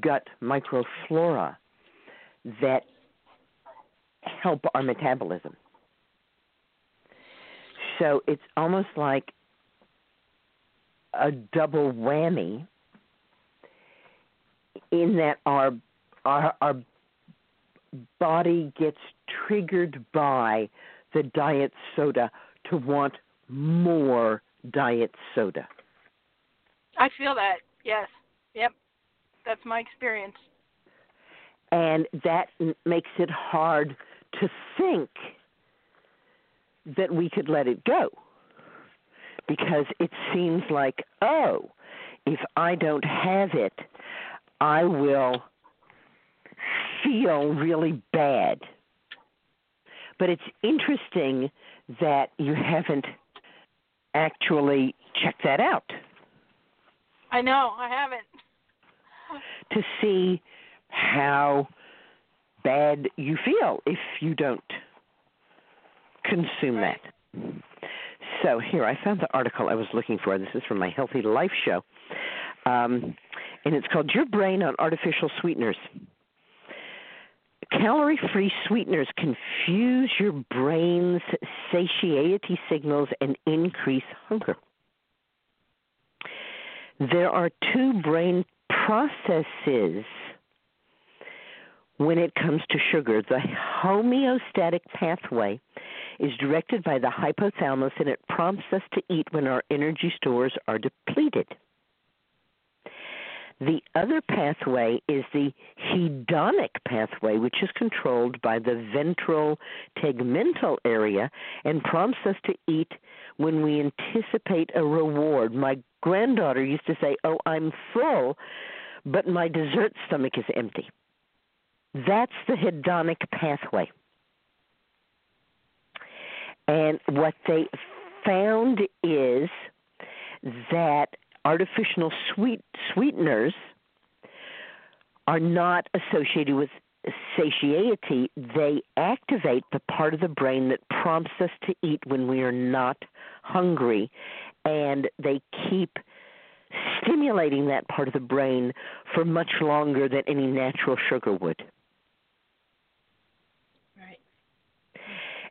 gut microflora that help our metabolism. So it's almost like a double whammy in that our our our body gets triggered by the diet soda to want more diet soda. I feel that. Yes. Yep. That's my experience. And that makes it hard to think that we could let it go. because it seems like, oh, if I don't have it, I will feel really bad. But it's interesting that you haven't actually checked that out I know, I haven't. to see how bad you feel if you don't consume Right. that. So here, I found the article I was looking for. This is from my Healthy Life show, um, and it's called "Your Brain on Artificial Sweeteners." Calorie-free sweeteners confuse your brain's satiety signals and increase hunger. There are two brain processes when it comes to sugar. The homeostatic pathway is directed by the hypothalamus and it prompts us to eat when our energy stores are depleted. The other pathway is the hedonic pathway, which is controlled by the ventral tegmental area and prompts us to eat when we anticipate a reward. My granddaughter used to say, Oh, I'm full, but my dessert stomach is empty. That's the hedonic pathway. And what they found is that artificial sweet sweeteners are not associated with satiety. They activate the part of the brain that prompts us to eat when we are not hungry, and they keep stimulating that part of the brain for much longer than any natural sugar would. Right.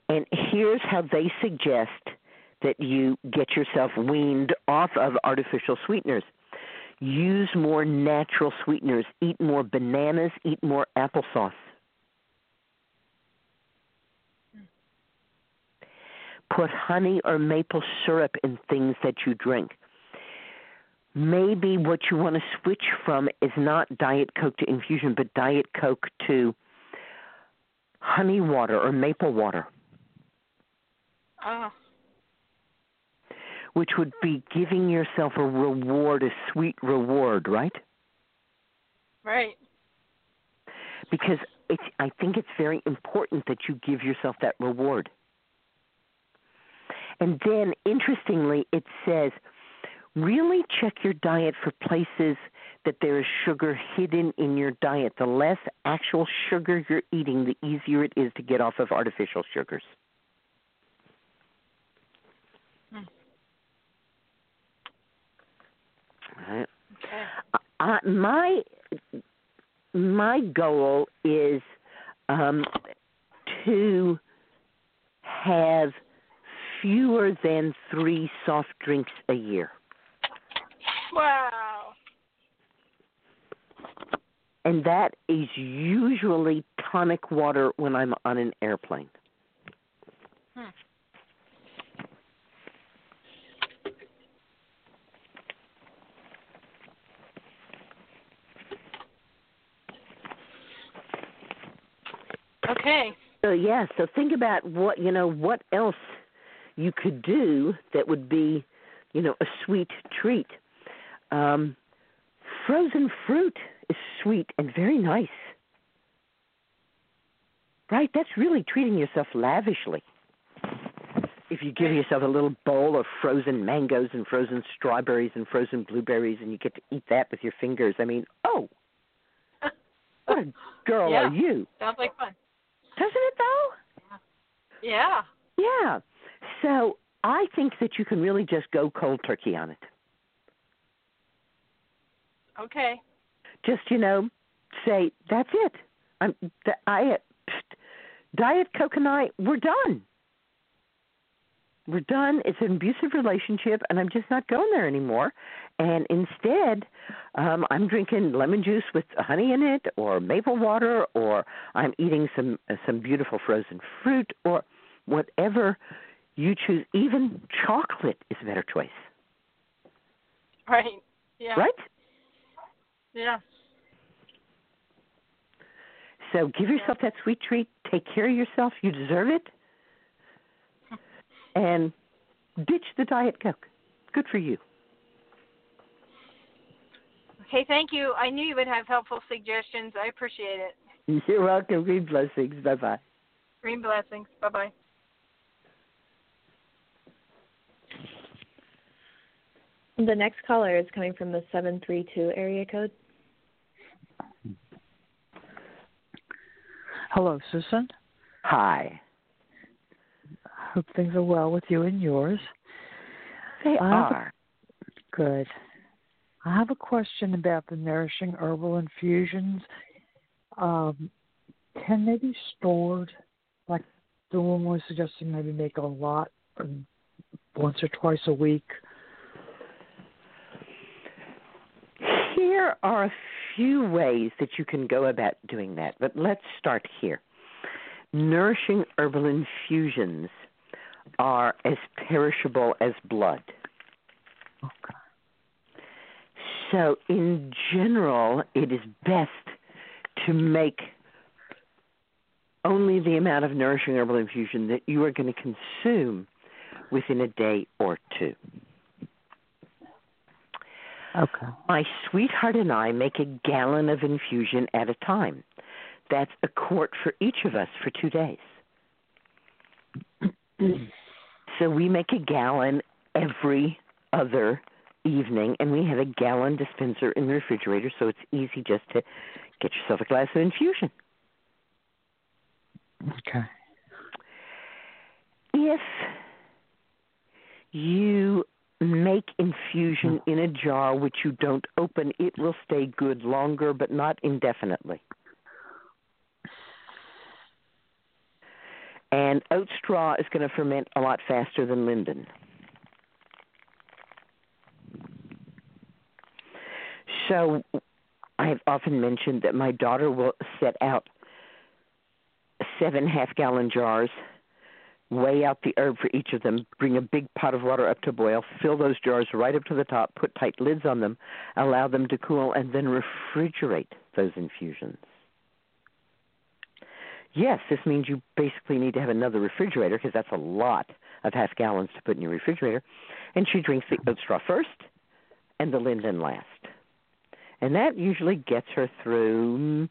And here's how they suggest that you get yourself weaned off of artificial sweeteners. Use more natural sweeteners. Eat more bananas. Eat more applesauce. Put honey or maple syrup in things that you drink. Maybe what you want to switch from is not Diet Coke to infusion, but Diet Coke to honey water or maple water. Oh, which would be giving yourself a reward, a sweet reward, right? right. Because it's, I think it's very important that you give yourself that reward. And then, interestingly, it says really check your diet for places that there is sugar hidden in your diet. The less actual sugar you're eating, the easier it is to get off of artificial sugars. Right. Okay. uh, my my goal is um, to have fewer than three soft drinks a year, Wow. and that is usually tonic water when I'm on an airplane. Hmm. Okay. So yeah, so think about what you know what else you could do that would be, you know, a sweet treat. Um, frozen fruit is sweet and very nice. Right? That's really treating yourself lavishly. If you give yourself a little bowl of frozen mangoes and frozen strawberries and frozen blueberries and you get to eat that with your fingers, I mean, oh, what a girl [laughs] Yeah. are you? Sounds like fun. Doesn't it though? Yeah. Yeah. So I think that you can really just go cold turkey on it. Okay. Just you know, say that's it. I'm the, I pst, diet Coke and I we're done. We're done. It's an abusive relationship, and I'm just not going there anymore. And instead, um, I'm drinking lemon juice with honey in it, or maple water, or I'm eating some uh, some beautiful frozen fruit, or whatever you choose. Even chocolate is a better choice, Right. Yeah. right? Yeah. So give yourself that sweet treat. Take care of yourself. You deserve it. And ditch the Diet Coke. good for you. Okay, thank you. I knew you would have helpful suggestions. I appreciate it. You're welcome. Green blessings. Bye bye. Green blessings. Bye bye. The next caller is coming from the 732 area code. Hello, Susun. Hi. Hope things are well with you and yours. They have a- are. Good. I have a question about the nourishing herbal infusions. Um, can they be stored? Like the woman was suggesting, maybe make a lot um, once or twice a week. Here are a few ways that you can go about doing that, but let's start here. Nourishing herbal infusions are as perishable as blood. Oh, okay. So, in general, it is best to make only the amount of nourishing herbal infusion that you are going to consume within a day or two. Okay. My sweetheart and I make a gallon of infusion at a time. That's a quart for each of us for two days. So we make a gallon every other evening, and we have a gallon dispenser in the refrigerator, so it's easy just to get yourself a glass of infusion. Okay. If you make infusion hmm. in a jar which you don't open, it will stay good longer, but not indefinitely. And oat straw is going to ferment a lot faster than linden. So I have often mentioned that my daughter will set out seven half gallon jars, weigh out the herb for each of them, bring a big pot of water up to boil, fill those jars right up to the top, put tight lids on them, allow them to cool, and then refrigerate those infusions. Yes, this means you basically need to have another refrigerator because that's a lot of half gallons to put in your refrigerator. And she drinks the oat straw first and the linden last. And that usually gets her through mm,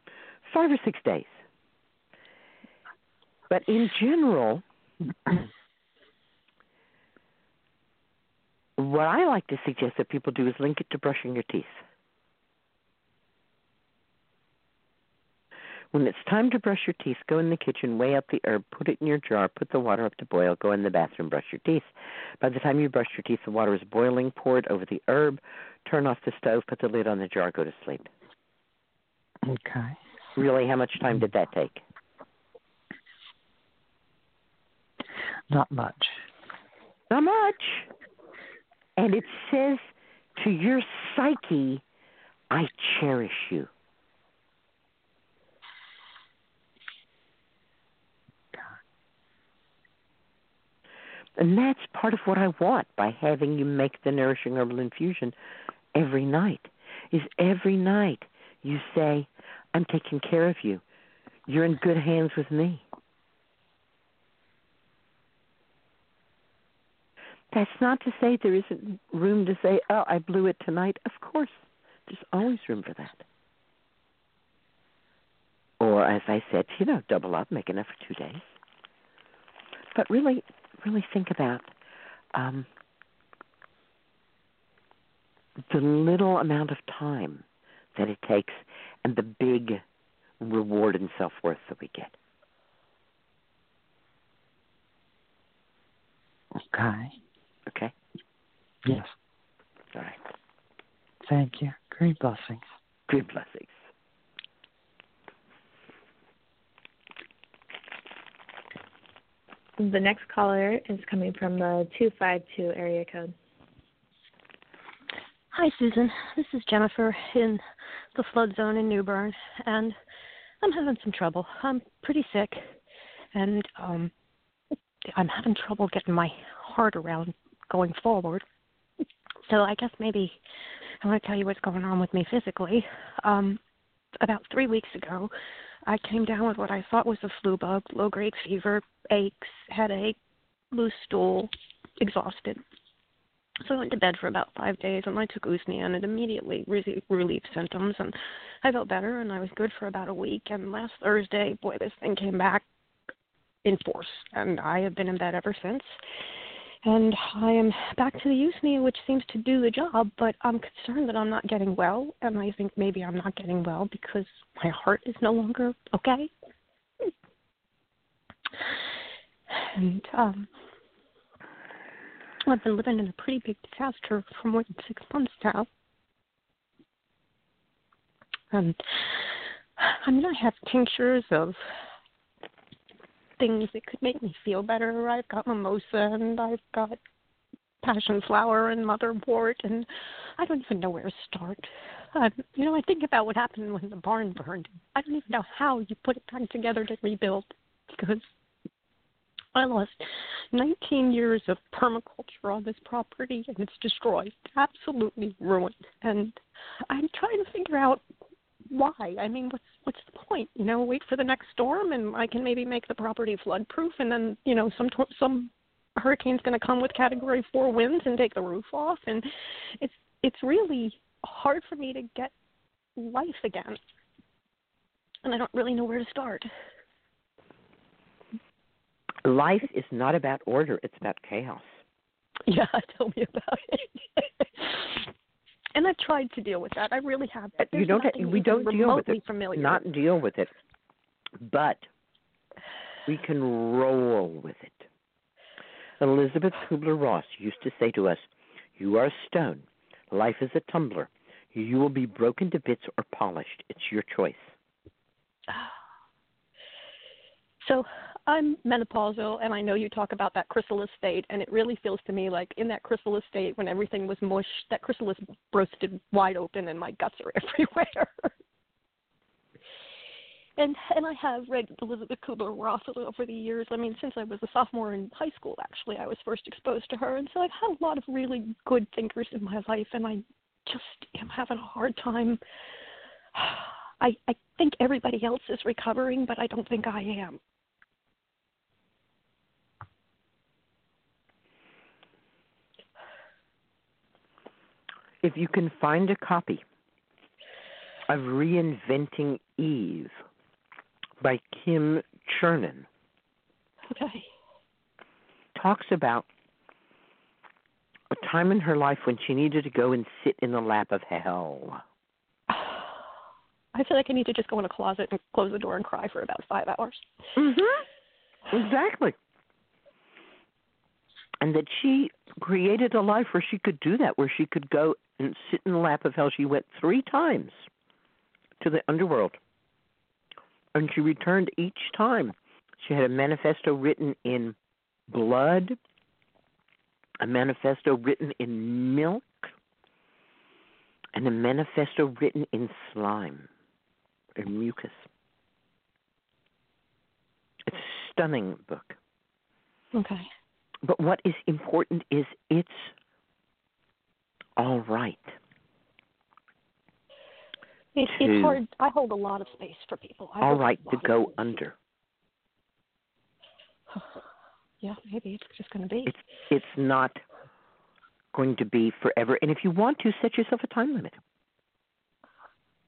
five or six days. But in general, [clears throat] what I like to suggest that people do is link it to brushing your teeth. When it's time to brush your teeth, go in the kitchen, weigh up the herb, put it in your jar, put the water up to boil, go in the bathroom, brush your teeth. By the time you brush your teeth, the water is boiling, pour it over the herb, turn off the stove, put the lid on the jar, go to sleep. Okay. Really, how much time did that take? Not much. Not much. And it says to your psyche, I cherish you. And that's part of what I want by having you make the nourishing herbal infusion every night. Is every night you say, I'm taking care of you. You're in good hands with me. That's not to say there isn't room to say, oh, I blew it tonight. Of course, there's always room for that. Or, as I said, you know, double up, make enough for two days. But really, really think about um, the little amount of time that it takes and the big reward and self worth that we get. Okay. Okay? Yes. All right. Thank you. Great blessings. Good blessings. The next caller is coming from the 252 area code. Hi, Susun. This is Jennifer in the flood zone in New Bern, and I'm having some trouble. I'm pretty sick, and um, I'm having trouble getting my heart around going forward. So I guess maybe I want to tell you what's going on with me physically. Um, about three weeks ago, I came down with what I thought was a flu bug, low grade fever, aches, headache, loose stool, exhausted. So I went to bed for about five days, and I took Usnea, and it immediately re- relieved symptoms, and I felt better, and I was good for about a week. And last Thursday, boy, this thing came back in force, and I have been in bed ever since. And I am back to the Usnea, which seems to do the job, but I'm concerned that I'm not getting well, and I think maybe I'm not getting well because my heart is no longer okay. And um I've been living in a pretty big disaster for more than six months now. And I mean, I have tinctures of things that could make me feel better. I've got mimosa and I've got passion flower and motherwort, and I don't even know where to start. Um, you know, I think about what happened when the barn burned. I don't even know how you put it back together to rebuild because I lost 19 years of permaculture on this property and it's destroyed, absolutely ruined. And I'm trying to figure out why. I mean, what's what's the point? You know, wait for the next storm and I can maybe make the property flood proof and then, you know, some some hurricane's going to come with category 4 winds and take the roof off and it's it's really hard for me to get life again. And I don't really know where to start. Life is not about order, it's about chaos. [laughs] Yeah, tell me about it. [laughs] and I've tried to deal with that. I really have. But you don't. We don't deal with remotely it. Familiar. Not deal with it, but we can roll with it. Elizabeth Kubler Ross used to say to us, "You are a stone. Life is a tumbler. You will be broken to bits or polished. It's your choice." So I'm menopausal, and I know you talk about that chrysalis state, and it really feels to me like in that chrysalis state, when everything was mush, that chrysalis bursted wide open, and my guts are [laughs] everywhere. and and I have read Elizabeth Kubler Ross over the years. I mean, since I was a sophomore in high school, actually, I was first exposed to her, and so I've had a lot of really good thinkers in my life, and I just am having a hard time. [sighs] I I think everybody else is recovering, but I don't think I am. If you can find a copy of Reinventing Eve by Kim Chernin, Okay. talks about a time in her life when she needed to go and sit in the lap of hell. [sighs] I feel like I need to just go in a closet and close the door and cry for about five hours. Mm-hmm. Exactly. And that she created a life where she could do that, where she could go and sit in the lap of hell. She went three times to the underworld. And she returned each time. She had a manifesto written in blood, a manifesto written in milk, and a manifesto written in slime and mucus. It's a stunning book. Okay. But what is important is it's all right. It, To- it's hard. I hold a lot of space for people. I All right to go under. [sighs] Yeah, maybe it's just going to be. It's it's not going to be forever. And if you want to, set yourself a time limit.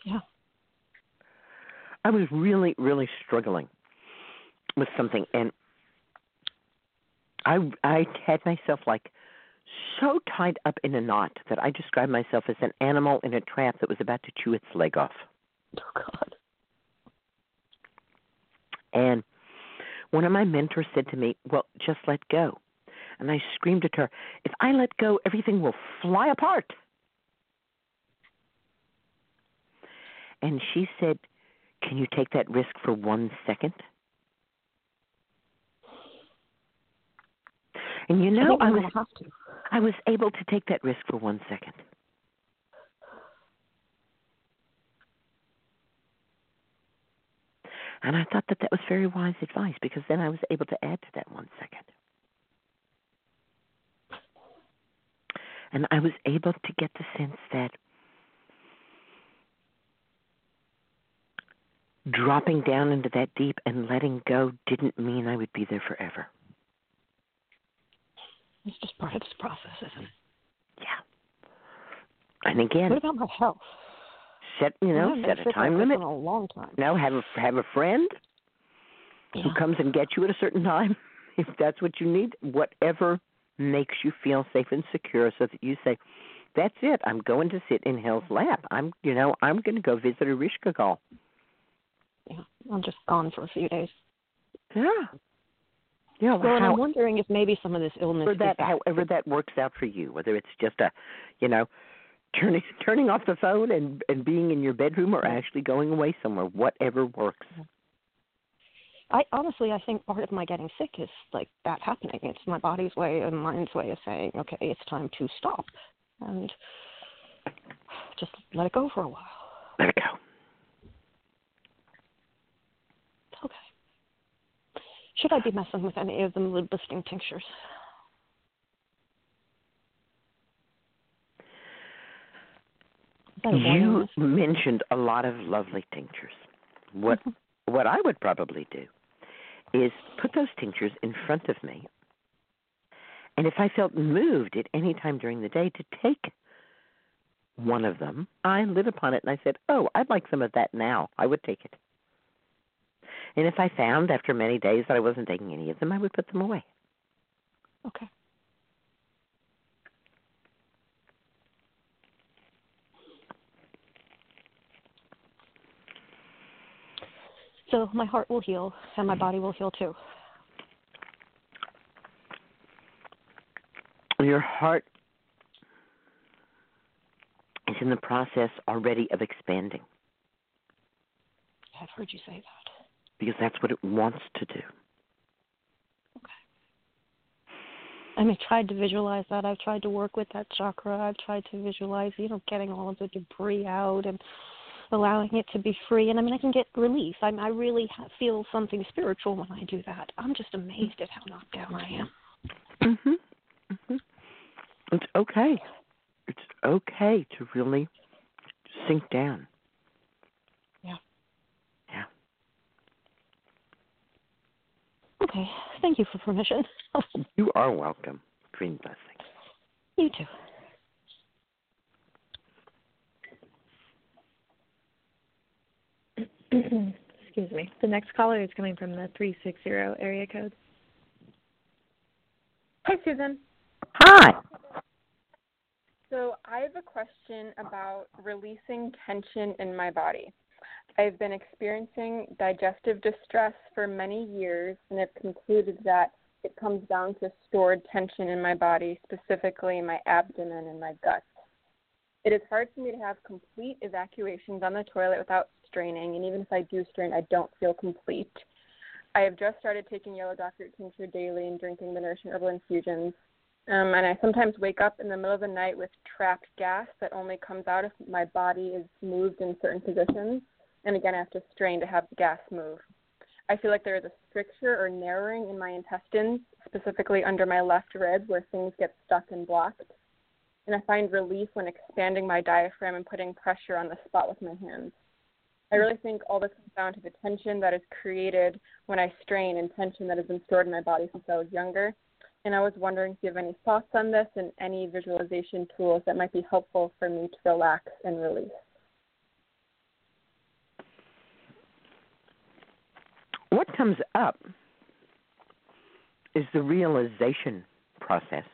Yeah. I was really, really struggling with something, and I I had myself like so tied up in a knot that I described myself as an animal in a trap that was about to chew its leg off. Oh God. And one of my mentors said to me, Well, just let go. And I screamed at her, If I let go, everything will fly apart. And she said, Can you take that risk for one second? And you know, I I'm was have to. I was able to take that risk for one second. And I thought that that was very wise advice because then I was able to add to that one second. And I was able to get the sense that dropping down into that deep and letting go didn't mean I would be there forever. It's just part of this process, isn't it? Yeah. And again, What about my health? set you know set a time limit. a long time. No, have a have a friend who comes and gets you at a certain time [laughs] if that's what you need. Whatever makes you feel safe and secure, so that you say, "That's it. I'm going to sit in Hell's lap. I'm you know I'm going to go visit Ereshkigal." Yeah, I'm just gone for a few days. Yeah. Yeah. Well, and how, I'm wondering if maybe some of this illness that, that however that works out for you, whether it's just a, you know, turning [laughs] turning off the phone and and being in your bedroom, or actually going away somewhere, whatever works. I honestly, I think part of my getting sick is like that happening. It's my body's way and mind's way of saying, okay, it's time to stop and just let it go for a while. Let it go. It's okay. Should I be messing with any of the mood lifting tinctures? Is that a warning? You mentioned a lot of lovely tinctures. What [laughs] what I would probably do is put those tinctures in front of me, and if I felt moved at any time during the day to take one of them, I lit upon it and I said, "Oh, I'd like some of that now." I would take it. And if I found after many days that I wasn't taking any of them, I would put them away. Okay. So my heart will heal and my body will heal too. Your heart is in the process already of expanding I've heard you say that. Because that's what it wants to do. Okay. I mean, tried to visualize that. I've tried to work with that chakra. I've tried to visualize, you know, getting all of the debris out and allowing it to be free. And I mean, I can get relief. I, I really feel something spiritual when I do that. I'm just amazed at how knocked down I am. Mhm. Mhm. It's okay. It's okay to really sink down. Yeah. Yeah. Okay. Thank you for permission. [laughs] You are welcome. Green blessing. you too. [clears throat] Excuse me. The next caller is coming from the 360 area code. Hi, Susun. Hi. So I have a question about releasing tension in my body. I've been experiencing digestive distress for many years and have concluded that it comes down to stored tension in my body, specifically my abdomen and my gut. It is hard for me to have complete evacuations on the toilet without straining, and even if I do strain, I don't feel complete. I have just started taking yellow dock tincture daily and drinking the nourishing herbal infusions. Um, and I sometimes wake up in the middle of the night with trapped gas that only comes out if my body is moved in certain positions. And again, I have to strain to have the gas move. I feel like there is a stricture or narrowing in my intestines, specifically under my left rib where things get stuck and blocked. And I find relief when expanding my diaphragm and putting pressure on the spot with my hands. I really think all this comes down to the tension that is created when I strain and tension that has been stored in my body since I was younger. And I was wondering if you have any thoughts on this and any visualization tools that might be helpful for me to relax and release. What comes up is the realization process,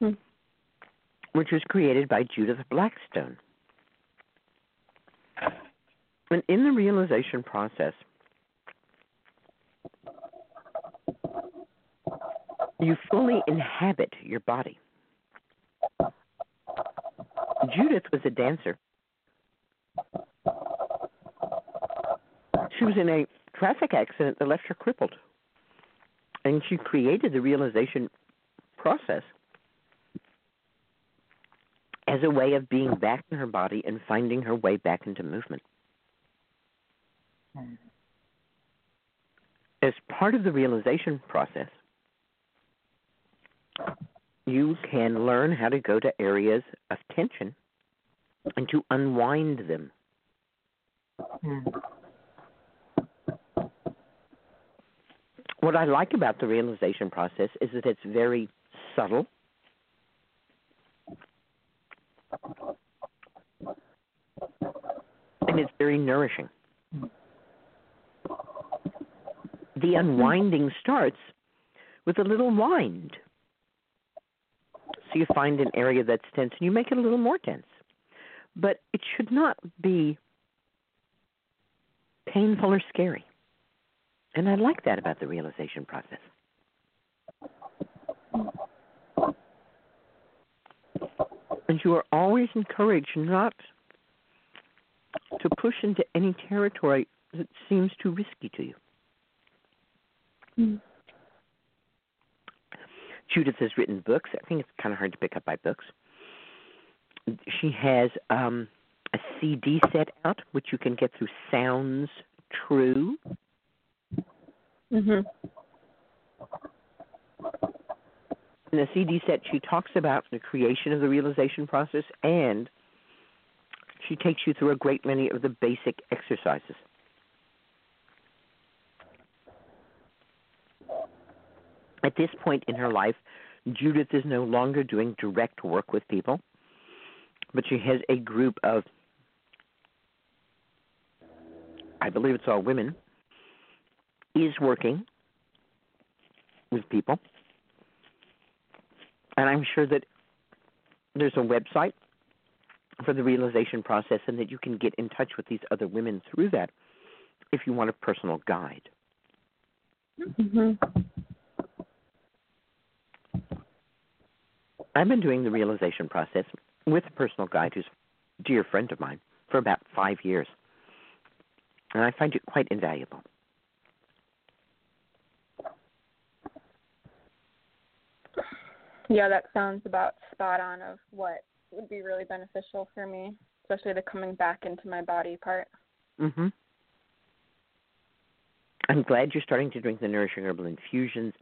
Hmm. which was created by Judith Blackstone. And in the realization process, you fully inhabit your body. Judith was a dancer. She was in a traffic accident that left her crippled. And she created the realization process as a way of being back in her body and finding her way back into movement. Hmm. As part of the realization process, you can learn how to go to areas of tension and to unwind them. Hmm. what I like about the realization process is that it's very subtle. And it's very nourishing. The unwinding starts with a little wind. So you find an area that's tense and you make it a little more tense. But it should not be painful or scary. And I like that about the realization process. And you are always encouraged not to push into any territory that seems too risky to you. Mm. Judith has written books. I think it's kind of hard to pick up by books. She has um, a CD set out, which you can get through Sounds True. Mhm. In the CD set, she talks about the creation of the realization process and she takes you through a great many of the basic exercises. At this point in her life, Judith is no longer doing direct work with people, but she has a group of, I believe it's all women, is working with people. And I'm sure that there's a website for the realization process and that you can get in touch with these other women through that if you want a personal guide. Mhm. I've been doing the realization process with a personal guide who's a dear friend of mine for about five years. And I find it quite invaluable. Yeah, that sounds about spot on of what would be really beneficial for me, especially the coming back into my body part. Mhm. I'm glad you're starting to drink the nourishing herbal infusions.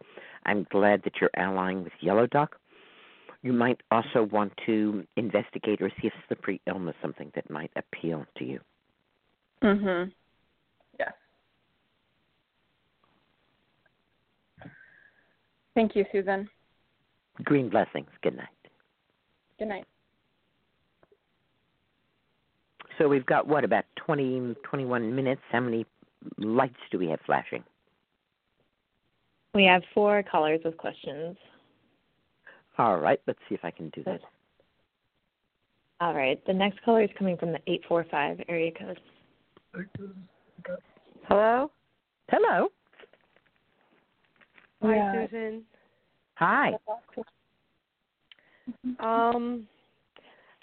I'm glad that you're allying with Yellow Dock. You might also want to investigate or see if slippery elm is something that might appeal to you. Mhm. Yes. Thank you, Susun. Green blessings. Good night. Good night. So we've got what about 20, 21 minutes? How many lights do we have flashing? We have four callers with questions. All right, let's see if I can do that. All right. The next caller is coming from the 845 area code. Hello? Hello. Hi, Yeah. Susun. Hi. Um,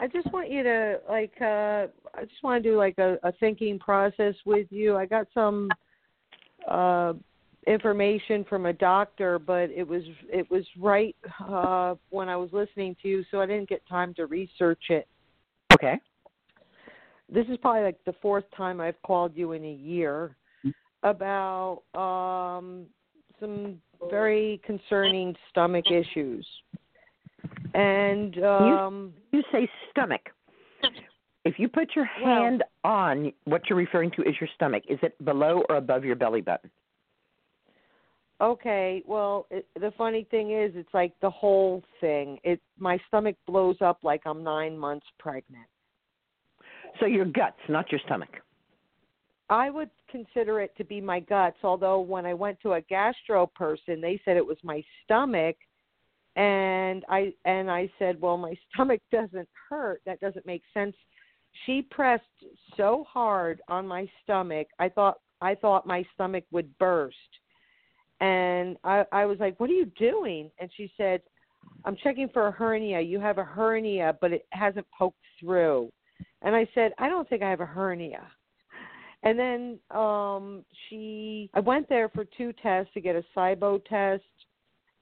I just want you to like. uh I just want to do like a, a thinking process with you. I got some uh information from a doctor, but it was it was right uh when I was listening to you, so I didn't get time to research it. Okay. This is probably like the fourth time I've called you in a year about um some very concerning stomach issues. And um You say stomach. If you put your hand on what you're referring to is your stomach, is it below or above your belly button? Okay, well, it, the funny thing is, it's like the whole thing. It my stomach blows up like I'm nine months pregnant. So your guts, not your stomach. I would consider it to be my guts, although when I went to a gastro person, they said it was my stomach, and I and I said, well, my [laughs] stomach doesn't hurt. That doesn't make sense. She pressed so hard on my stomach, I thought I thought my stomach would burst. And I, I was like, What are you doing? And she said, I'm checking for a hernia. You have a hernia, but it hasn't poked through. And I said, I don't think I have a hernia. And then um she I went there for two tests to get a SIBO test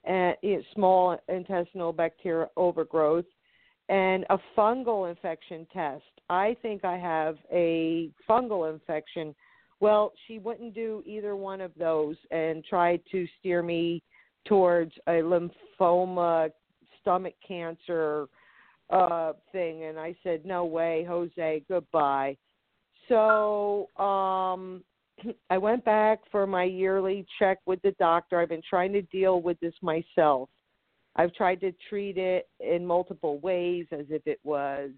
and small intestinal bacteria overgrowth and a fungal infection test. I think I have a fungal infection. Well, she wouldn't do either one of those and tried to steer me towards a lymphoma, stomach cancer uh thing and I said, "No way, Jose, goodbye." So, um [clears throat] I went back for my yearly check with the doctor. I've been trying to deal with this myself. I've tried to treat it in multiple ways as if it was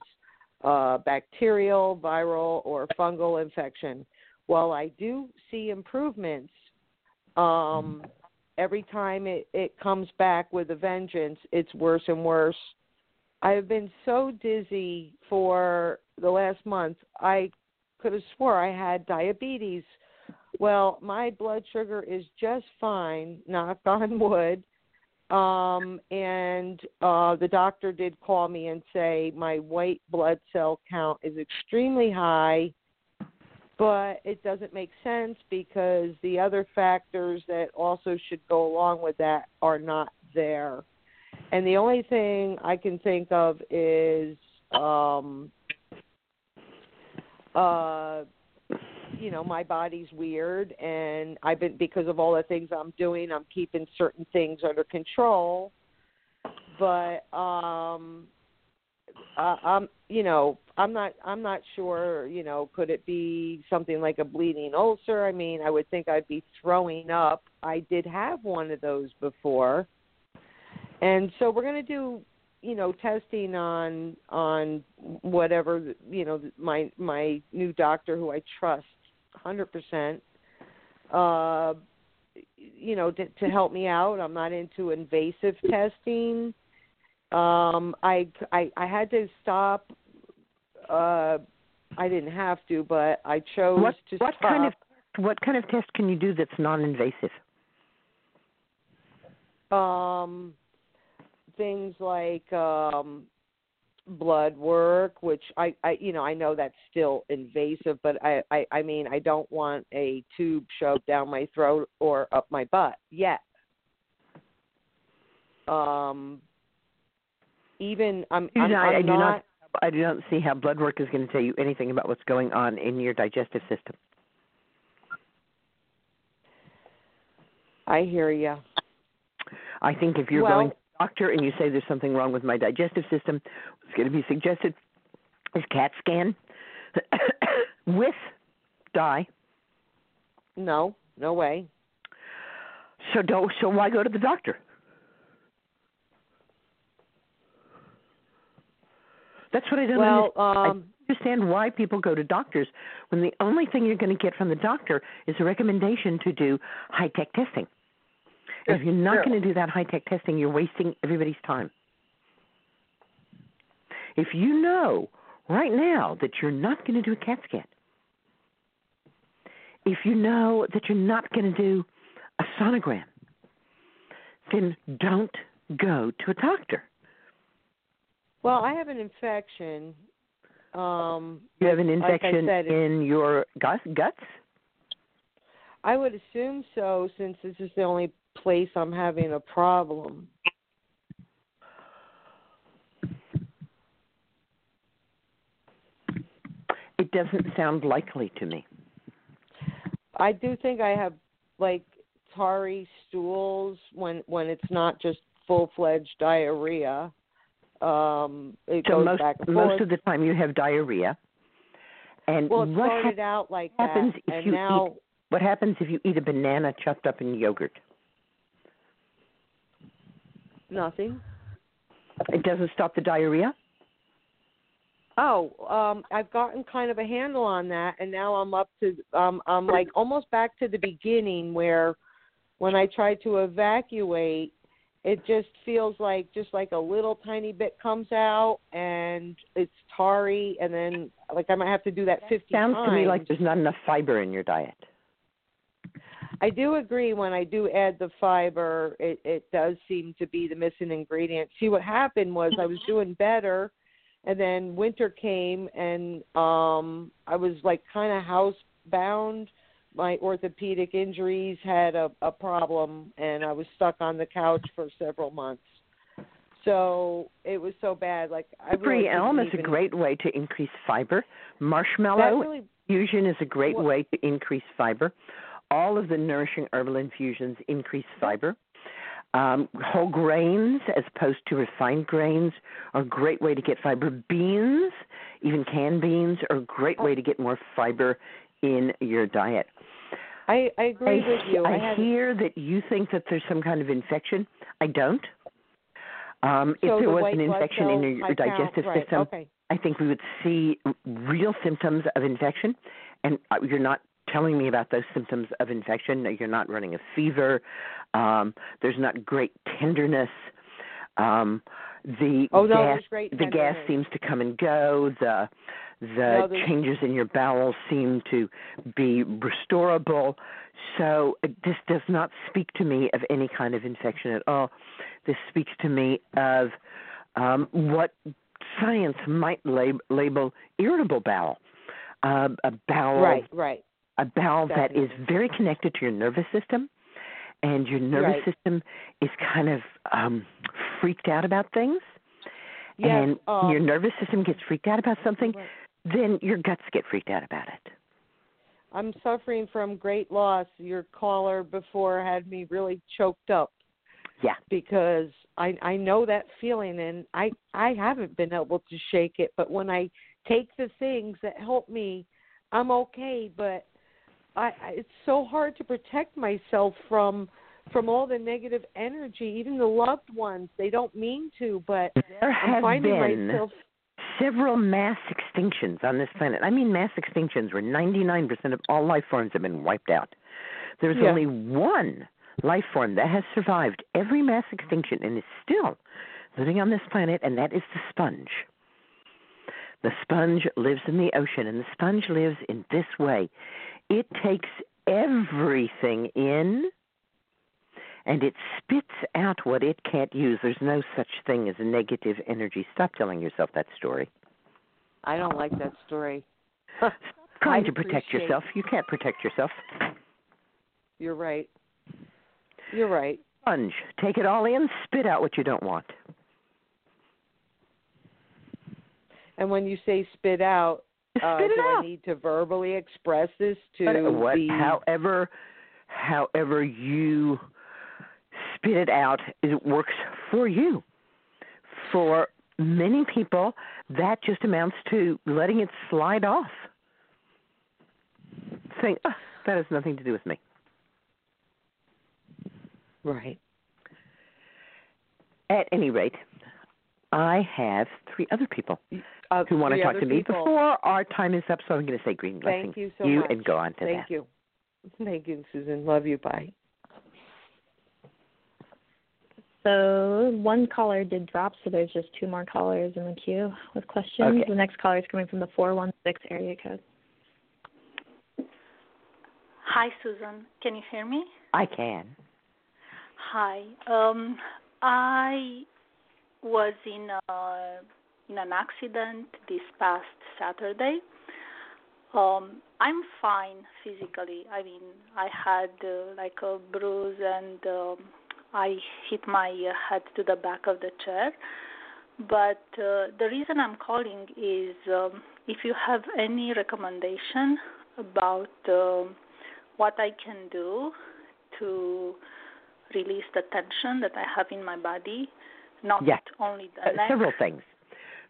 uh, bacterial, viral, or fungal infection. While I do see improvements, um, every time it, it comes back with a vengeance, it's worse and worse. I have been so dizzy for the last month. I could have swore I had diabetes. Well, my blood sugar is just fine, knock on wood. Um, and uh, the doctor did call me and say my white blood cell count is extremely high, but it doesn't make sense because the other factors that also should go along with that are not there. And the only thing I can think of is um uh you know my body's weird and i've been because of all the things i'm doing i'm keeping certain things under control. But um uh, i'm you know i'm not i'm not sure you know could it be something like a bleeding ulcer? I mean i would think i'd be throwing up. I did have one of those before. And so we're going to do you know testing on on whatever you know my my new doctor who I trust 100% uh you know to, to help me out. I'm not into invasive testing. Um I I I had to stop uh I didn't have to but I chose What to what stop kind of what kind of test can you do that's non-invasive? um things like um blood work which I, I you know i know that's still invasive but I, I i mean i don't want a tube shoved down my throat or up my butt yet um even i'm i'm, know, I, I I'm do not I do not see how blood work is going to tell you anything about what's going on in your digestive system. i hear you I think if you're Well- going doctor and you say there's something wrong with my digestive system, what's going to be suggested is CAT scan [coughs] with dye. no no way So don't. So why go to the doctor? That's what I don't well understand. Um don't understand why people go to doctors when the only thing you're going to get from the doctor is a recommendation to do high tech testing. If you're not going to do that high tech testing, you're wasting everybody's time. If you know right now that you're not going to do a CAT scan, if you know that you're not going to do a sonogram, then don't go to a doctor. well i have an infection um You have an like infection said, in your gut, guts. I would assume so, since this is the only place I'm having a problem. It doesn't sound likely to me. I do think I have like tarry stools when when it's not just full fledged diarrhea. Um, it so goes most back and most of the time you have diarrhea. And well, it what started hap- out like happens that, if and you now eat? What happens if you eat a banana chopped up in yogurt? Nothing. It doesn't stop the diarrhea. Oh, um, I've gotten kind of a handle on that, and now I'm up to um, I'm like almost back to the beginning where when I try to evacuate, it just feels like just like a little tiny bit comes out, and it's tarry, and then like I might have to do that fifty Sounds times. to me like there's not enough fiber in your diet. I do agree when I do add the fiber, it, it does seem to be the missing ingredient. See, what happened was I was doing better, and then winter came, and um I was like kind of housebound. My orthopedic injuries had a, a problem, and I was stuck on the couch for several months. So it was so bad. Like I really elm is a great way to increase fiber. Marshmallow really infusion is a great Well- way to increase fiber. All of the nourishing herbal infusions increase fiber. Um, whole grains, as opposed to refined grains, are a great way to get fiber. Beans, even canned beans, are a great way to get more fiber in your diet. I, I agree I, with you. I, I had hear that you think that there's some kind of infection. I don't. Um, if there the was an infection in your, count, digestive right, system, okay. I think we would see real symptoms of infection, and uh, you're not telling me about those symptoms of infection. You're not running a fever. Um, there's not great tenderness. Um, the Oh, no, gas, the gas seems to come and go. The the No, changes in your bowels seem to be restorable. So this does not speak to me of any kind of infection at all. This speaks to me of um, what science might lab- label irritable bowel. Uh, a bowel Right, right. A bowel that is very connected to your nervous system and your nervous Right. system is kind of um freaked out about things Yes, and um, your nervous system gets freaked out about something Right. then your guts get freaked out about it I'm suffering from great loss. Your caller before had me really choked up yeah because I I know that feeling and I I haven't been able to shake it, but when I take the things that help me, I'm okay, but I it's so hard to protect myself from from all the negative energy, even the loved ones. They don't mean to, but there I'm have finding been myself several mass extinctions on this planet i mean mass extinctions where 99% of all life forms have been wiped out there's Yeah. only one life form that has survived every mass extinction and is still living on this planet, and that is the sponge. The sponge lives in the ocean, and the sponge lives in this way it takes everything in and it spits out what it can't use. There's no such thing as negative energy. Stop telling yourself that story. I don't like that story. [laughs] [laughs] Trying to protect yourself. You can't protect yourself. You're right. You're right. Sponge. Take it all in, spit out what you don't want. And when you say spit out, uh, Spit it do out. I need to verbally express this to What- what, the however, however you spit it out, it works for you. For many people, that just amounts to letting it slide off. Saying, oh, that has nothing to do with me. right? At any rate, I have three other people Uh, who want to talk to me people. before our time is up, so I'm going to say green blessing Thank you so you much. and go on to Thank that. you. [laughs] Thank you, Susun. Love you. Bye. So one caller did drop, so there's just two more callers in the queue with questions. Okay. The next caller is coming from the 416 area code. Hi, Susun. Can you hear me? I can. Hi. Um, I was in a, in an accident this past Saturday. Um, I'm fine physically. I mean, I had uh, like a bruise and um, I hit my uh, head to the back of the chair. But uh, the reason I'm calling is um, if you have any recommendation about um what I can do to release the tension that I have in my body, not Yeah. only the Uh, neck. several things.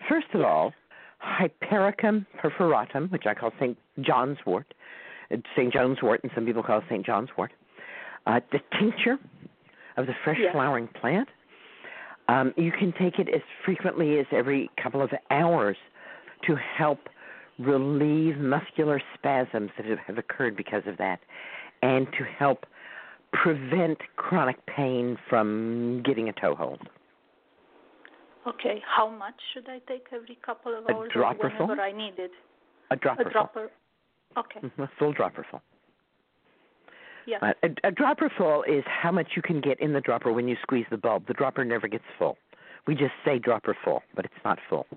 First of all, Hypericum perforatum, which I call St. John's wort, uh, St. John's wort, and some people call it St. John's wort. Uh, the tincture of the fresh Yes. flowering plant. Um, you can take it as frequently as every couple of hours to help relieve muscular spasms that have, have occurred because of that, and to help prevent chronic pain from getting a toehold. Okay, how much should I take every couple of hours? A dropper or whenever? I need it? A dropper. a full. dropper. Okay. Mhm, A full dropper full. Yeah. Uh, a, a dropper full is how much you can get in the dropper when you squeeze the bulb. The dropper never gets full. We just say dropper full, but it's not full.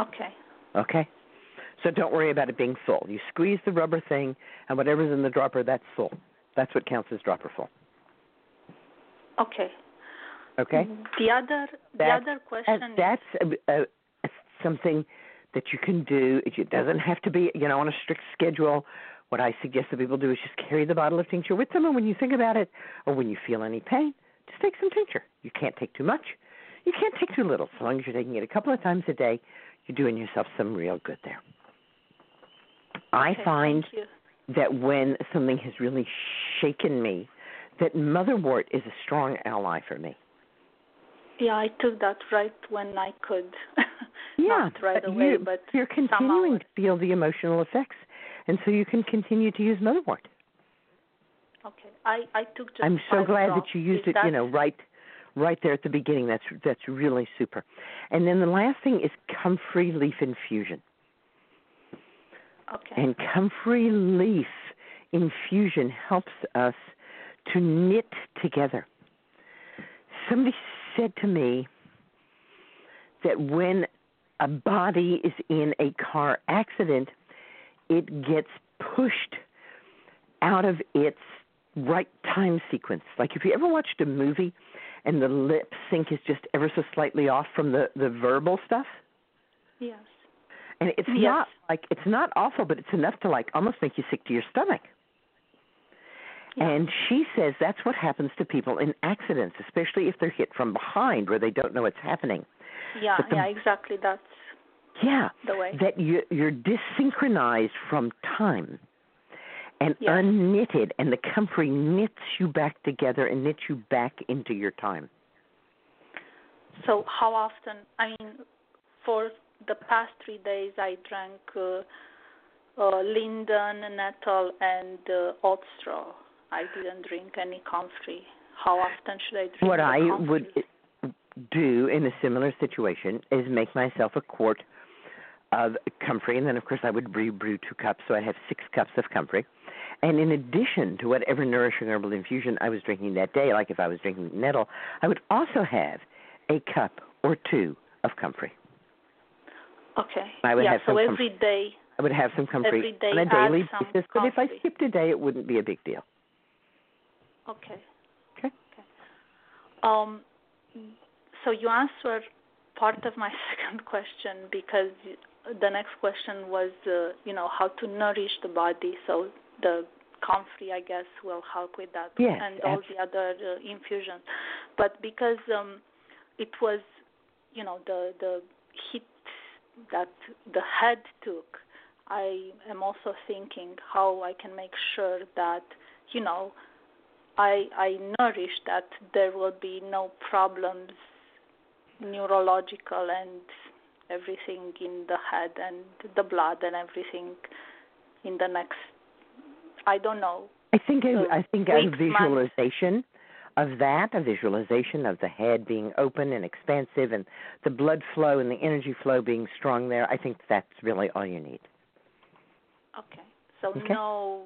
Okay. Okay? So don't worry about it being full. You squeeze the rubber thing, and whatever's in the dropper, that's full. That's what counts as dropper full. Okay. Okay? Mm-hmm. The other the That's- other uh, question And that's a, a, a, something that you can do. It doesn't have to be, you know, on a strict schedule. What I suggest that people do is just carry the bottle of tincture with them, and when you think about it, or when you feel any pain, just take some tincture. You can't take too much. You can't take too little. So long as you're taking it a couple of times a day, you're doing yourself some real good there. I Okay, find that when something has really shaken me, that motherwort is a strong ally for me. Yeah, I took that right when I could. [laughs] Yeah, not right but away, you, but you're continuing to feel the emotional effects, and so you can continue to use motherwort. okay. I I took just I'm so glad drops. that you used Is it. You know, right, right there at the beginning. That's that's really super. And then the last thing is comfrey leaf infusion. Okay. And comfrey leaf infusion helps us to knit together. Somebody said to me that when a body is in a car accident, it gets pushed out of its right time sequence. Like if you ever watched a movie and the lip sync is just ever so slightly off from the the verbal stuff, Yes. and it's Yes. not like it's not awful, but it's enough to like almost make you sick to your stomach. And she says that's what happens to people in accidents, especially if they're hit from behind where they don't know what's happening. Yeah, the- yeah, exactly. That's Yeah, the way. that you you're desynchronized from time and Yeah. unknitted, and the comfrey knits you back together and knits you back into your time. So how often? I mean, for the past three days, I drank uh, uh, linden, nettle, and uh, oat straw. I didn't drink any comfrey. How often should I drink What I comfrey? would eh, do in a similar situation is make myself a quart of comfrey, and then of course I would re-brew two cups, so I'd have six cups of comfrey. And in addition to whatever nourishing herbal infusion I was drinking that day, like if I was drinking nettle, I would also have a cup or two of comfrey. Okay. I would yeah. have so some every day. I would have some comfrey Every day on a daily basis, but if I skipped a day, it wouldn't be a big deal. Okay. Okay. Um, so you answered part of my [laughs] second question because the next question was, uh, you know, how to nourish the body. So the comfrey, I guess, will help with that, Yes, and all the other uh, infusions. But because um, it was, you know, the the hit that the head took, I am also thinking how I can make sure that, you know, I I nourish that there will be no problems neurological and everything in the head and the blood and everything in the next I don't know. I think a, So I think a weeks, months. visualization of that, a visualization of the head being open and expansive, and the blood flow and the energy flow being strong there. I think that's really all you need. Okay. So Okay. no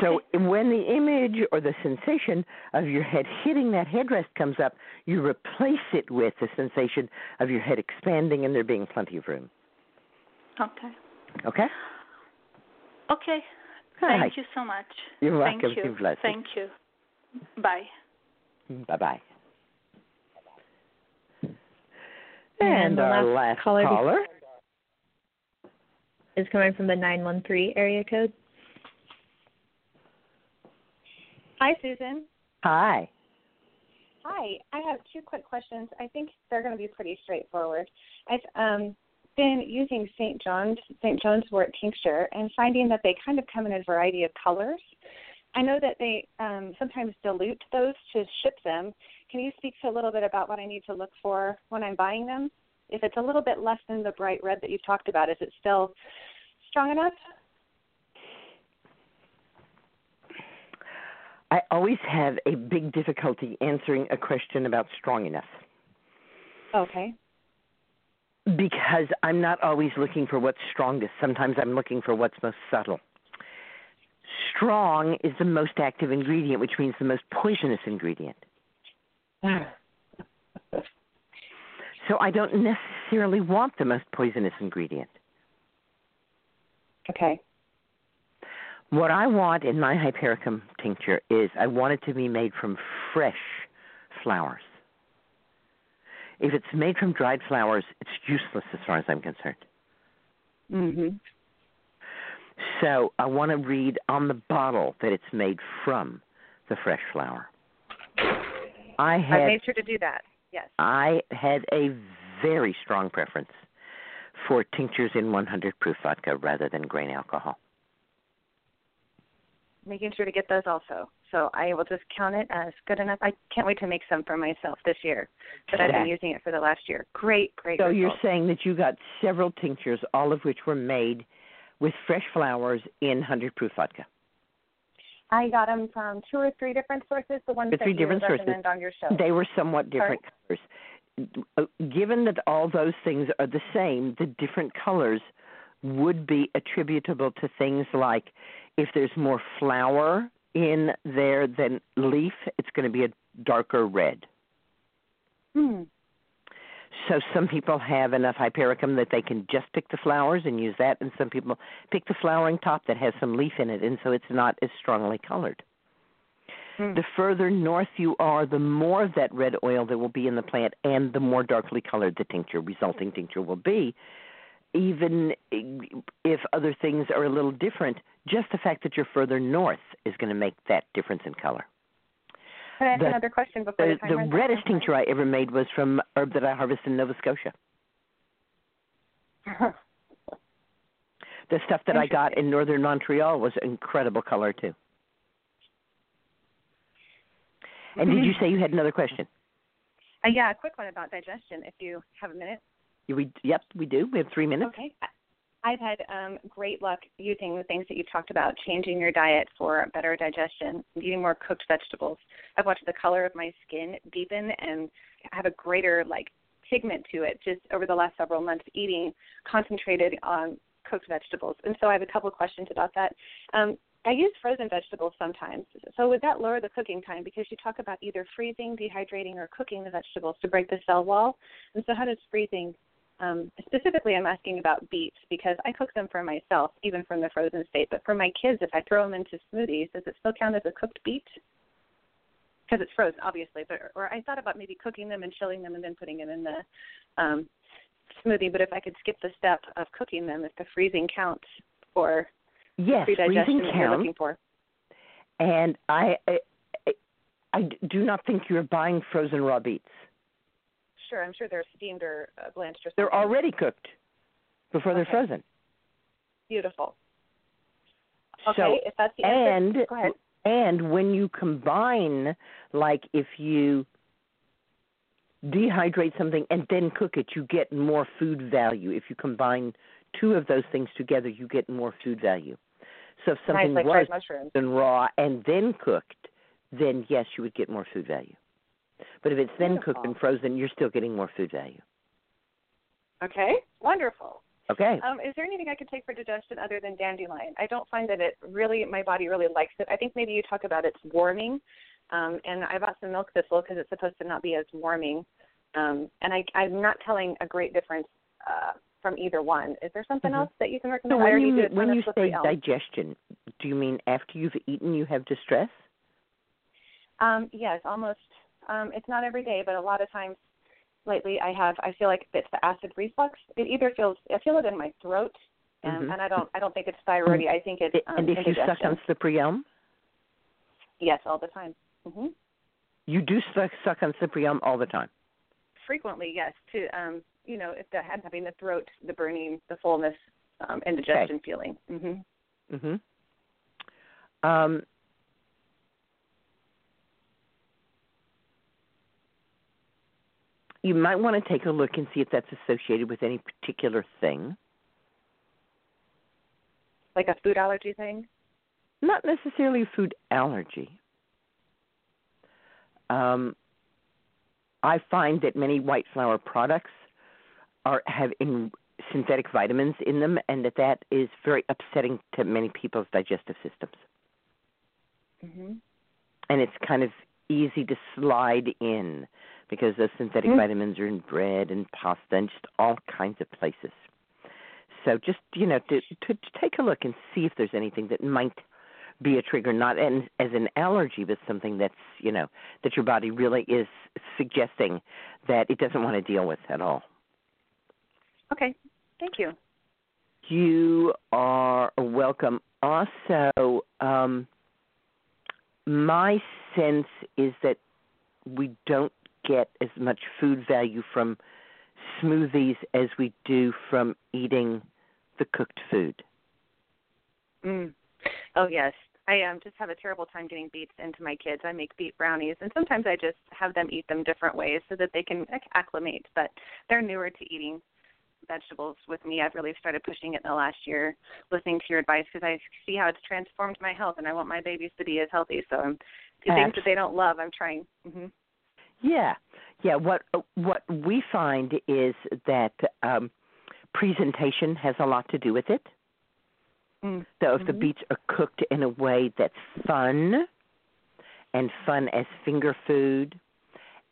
So when the image or the sensation of your head hitting that headrest comes up, you replace it with the sensation of your head expanding and there being plenty of room. Okay. Okay? Okay. Thank right. you so much. You're Thank welcome. you. You're blessed. Thank you. Bye. Bye bye. And And the our last last caller caller. is coming from the 913 area code. Hi, Susun. Hi. Hi. I have two quick questions. I think they're going to be pretty straightforward. I've um, been using St. John's St. John's wort tincture and finding that they kind of come in a variety of colors. I know that they um, sometimes dilute those to ship them. Can you speak to a little bit about what I need to look for when I'm buying them? If it's a little bit less than the bright red that you've talked about, is it still strong enough? I always have a big difficulty answering a question about strong enough Okay. because I'm not always looking for what's strongest. Sometimes I'm looking for what's most subtle. Strong is the most active ingredient, which means the most poisonous ingredient. [laughs] So I don't necessarily want the most poisonous ingredient. Okay. What I want in my hypericum tincture is I want it to be made from fresh flowers. If it's made from dried flowers, it's useless as far as I'm concerned. Mhm. So I want to read on the bottle that it's made from the fresh flower. I I've made sure to do that. Yes. I had a very strong preference for tinctures in 100 proof vodka rather than grain alcohol. Making sure to get those also. So I will just count it as good enough. I can't wait to make some for myself this year, but I've been using it for the last year. Great, great. So you're saying that you got several tinctures, all of which were made with fresh flowers in 100 proof vodka. I got them from two or three different sources. The ones The that three you different sources. on your show. They were somewhat different colors. Uh, Given that all those things are the same, the different colors would be attributable to things like if there's more flower in there than leaf, it's going to be a darker red. Hmm. So some people have enough hypericum that they can just pick the flowers and use that, and some people pick the flowering top that has some leaf in it, and so it's not as strongly colored. The further north you are, the more of that red oil there will be in the plant, and the more darkly colored the tincture, resulting tincture will be. Even if other things are a little different, just the fact that you're further north is going to make that difference in color. Can I ask The- another question before The, the the runs out? reddest tincture I ever made was from herb that I harvested in Nova Scotia. The stuff that I got in northern Montreal was incredible color too. And did you say you had another question? Uh, yeah, a quick one about digestion, if you have a minute. We yep, we do. We have three minutes. Okay. I've had um, great luck using the things that you talked about, changing your diet for better digestion, eating more cooked vegetables. I've watched the color of my skin deepen and have a greater like pigment to it just over the last several months eating concentrated on cooked vegetables. And so I have a couple of questions about that. Um, I use frozen vegetables sometimes. So would that lower the cooking time? Because you talk about either freezing, dehydrating, or cooking the vegetables to break the cell wall. And so how does freezing um, specifically, I'm asking about beets because I cook them for myself, even from the frozen state. But for my kids, if I throw them into smoothies, does it still count as a cooked beet? Because it's frozen, obviously. But or I thought about maybe cooking them and chilling them and then putting them in the um, smoothie. But if I could skip the step of cooking them, if the freezing counts for Yes, pre-digestion freezing that you're counts. looking for. And I, I, I do not think you're buying frozen raw beets. Sure, I'm sure they're steamed or uh, blanched or something. They're already cooked before they're frozen. beautiful. Okay, so, if that's the and answer, go ahead. and when you combine, like if you dehydrate something and then cook it, you get more food value. If you combine two of those things together, you get more food value. So if Nice, something like was frozen raw and then cooked, then yes, you would get more food value. But if it's then cooked and frozen, you're still getting more food value. Okay, wonderful. Okay. Um, is there anything I could take for digestion other than dandelion? I don't find that it really, my body really likes it. I think maybe you talk about it's warming, um, and I bought some milk thistle because it's supposed to not be as warming. Um, and I, I'm not telling a great difference uh, from either one. Is there something Mhm. else that you can recommend? I when you when you say elm. digestion, do you mean after you've eaten you have distress? Um, yes, almost. Um, it's not every day, but a lot of times lately I have. I feel like it's the acid reflux. It either feels I feel it in my throat, um, Mhm. and I don't. I don't think it's thyroid. I think it's um, and if you suck on elm, Yes, all the time. hmm you do suck, suck on elm all the time. Frequently, yes. To um, you know, if the having the throat, the burning, the fullness, um, indigestion feeling. hmm Mhm. Um You might want to take a look and see if that's associated with any particular thing. Like a food allergy thing. Not necessarily a food allergy. Um, I find that many white flour products are have in synthetic vitamins in them, and that that is very upsetting to many people's digestive systems. hmm And it's kind of easy to slide in because those synthetic Mhm. vitamins are in bread and pasta and just all kinds of places. So just you know to, to to take a look and see if there's anything that might be a trigger, not an, as an allergy, but something that's you know that your body really is suggesting that it doesn't want to deal with at all. Okay. Thank you. You are welcome. Also, um, my sense is that we don't get as much food value from smoothies as we do from eating the cooked food. Mm. Oh yes, I um just have a terrible time getting beets into my kids. I make beet brownies, and sometimes I just have them eat them different ways so that they can acc- acclimate. But they're newer to eating vegetables with me. I've really started pushing it in the last year, listening to your advice because I see how it's transformed my health, and I want my babies to be as healthy. So I'm the things that they don't love, I'm trying. hmm Yeah, yeah. What what we find is that um, presentation has a lot to do with it. Mm. So if the Mhm. beets are cooked in a way that's fun, and fun as finger food,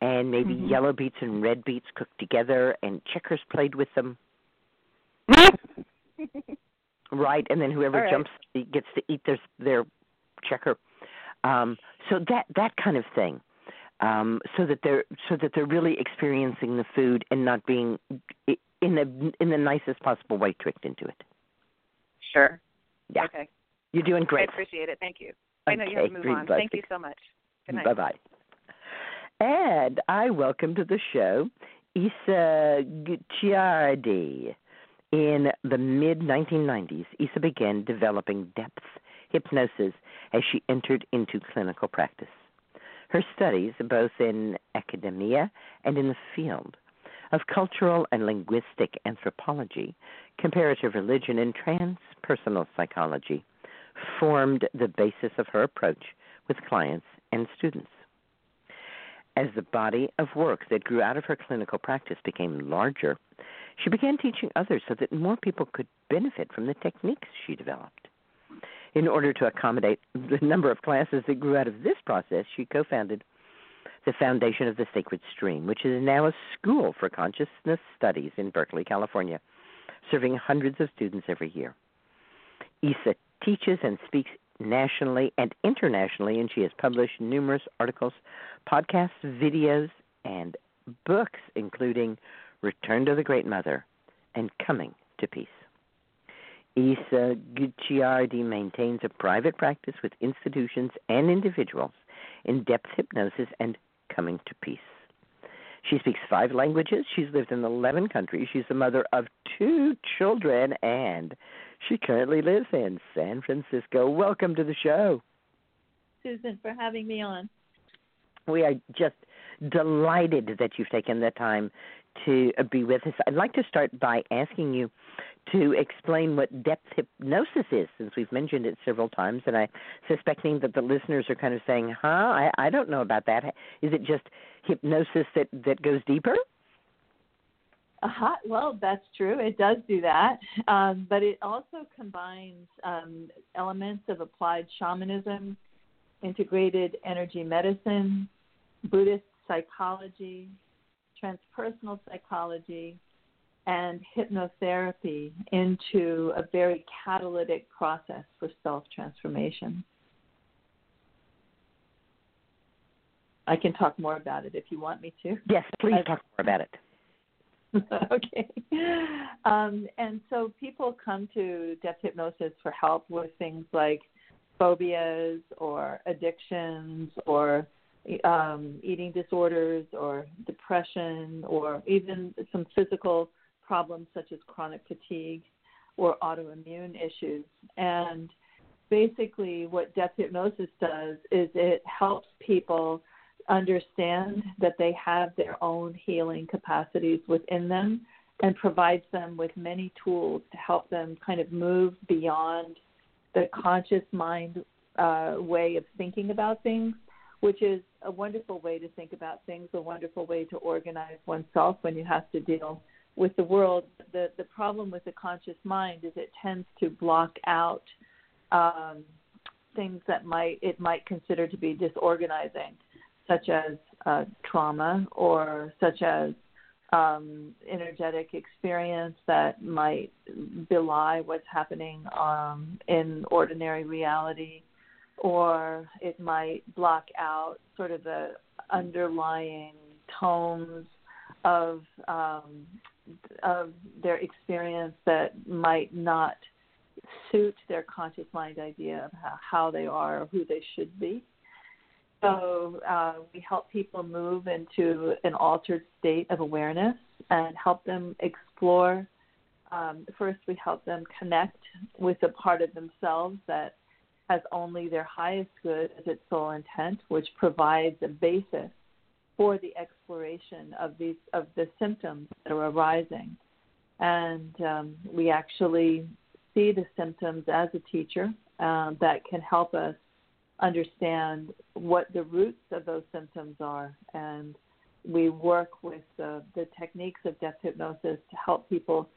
and maybe Mhm. yellow beets and red beets cooked together, and checkers played with them, [laughs] right? And then whoever right. jumps gets to eat their their checker. Um, so that that kind of thing, um, so that they're so that they're really experiencing the food and not being in the in the nicest possible way tricked into it. Sure. Yeah. Okay. You're doing great. I appreciate it. Thank you. I know you have to move Okay, on. Thank you so much. Good night. Bye bye. And I welcome to the show Isa Gucciardi. In the mid 1990s, Isa began developing depth hypnosis as she entered into clinical practice. Her studies, both in academia and in the field of cultural and linguistic anthropology, comparative religion, and transpersonal psychology, formed the basis of her approach with clients and students. As the body of work that grew out of her clinical practice became larger, she began teaching others so that more people could benefit from the techniques she developed. In order to accommodate the number of classes that grew out of this process, she co founded the Foundation of the Sacred Stream, which is now a school for consciousness studies in Berkeley, California, serving hundreds of students every year. Isa teaches and speaks nationally and internationally, and she has published numerous articles, podcasts, videos, and books, including Return to the Great Mother and Coming to Peace. Isa Gucciardi maintains a private practice with institutions and individuals in depth hypnosis and coming to peace. She speaks five languages. She's lived in 11 countries. She's the mother of two children, and she currently lives in San Francisco. Welcome to the show. Susun, for having me on. We are just delighted that you've taken the time to be with us. I'd like to start by asking you to explain what depth hypnosis is, since we've mentioned it several times, and I'm suspecting that the listeners are kind of saying, "Huh? I, I don't know about that. Is it just hypnosis that that goes deeper?" Uh-huh. Well, that's true. It does do that, um, but it also combines um, elements of applied shamanism, integrated energy medicine, Buddhist psychology, transpersonal psychology, and hypnotherapy into a very catalytic process for self transformation. I can talk more about it if you want me to. Yes, please talk more about it. [laughs] okay. Um, and so people come to depth hypnosis for help with things like phobias or addictions or um, eating disorders or depression or even some physical problems such as chronic fatigue or autoimmune issues. And basically, what depth hypnosis does is it helps people understand that they have their own healing capacities within them and provides them with many tools to help them kind of move beyond the conscious mind uh, way of thinking about things, which is a wonderful way to think about things, a wonderful way to organize oneself when you have to deal with the world. The the problem with the conscious mind is it tends to block out um, things that might it might consider to be disorganizing such as uh, trauma or such as um, energetic experience that might belie what's happening um, in ordinary reality, or it might block out sort of the underlying tones of um, of their experience that might not suit their conscious mind idea of how, they are or who they should be. So uh, we help people move into an altered state of awareness and help them explore. Um, first, we help them connect with a part of themselves that has only their highest good as its sole intent, which provides a basis for the exploration of these of the symptoms that are arising. And um, we actually see the symptoms as a teacher um, that can help us understand what the roots of those symptoms are. And we work with the, the techniques of depth hypnosis to help people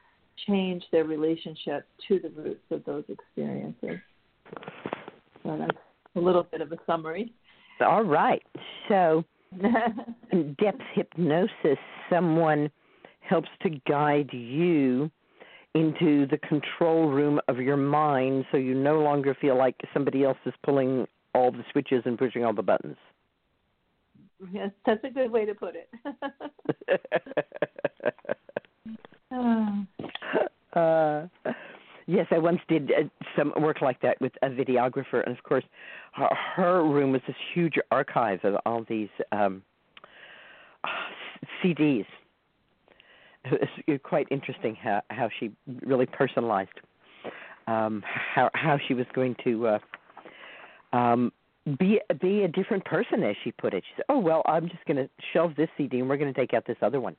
change their relationship to the roots of those experiences. So that's a little bit of a summary. All right. So, in [laughs] depth hypnosis, someone helps to guide you into the control room of your mind so you no longer feel like somebody else is pulling all the switches and pushing all the buttons. Yes, that's a good way to put it. [laughs] [laughs] Uh, yes, I once did uh, some work like that with a videographer, and of course, her, her room was this huge archive of all these um, CDs. It was quite interesting how how she really personalized um, how how she was going to uh, um, be be a different person, as she put it. She said, "Oh well, I'm just going to shelve this CD, and we're going to take out this other one."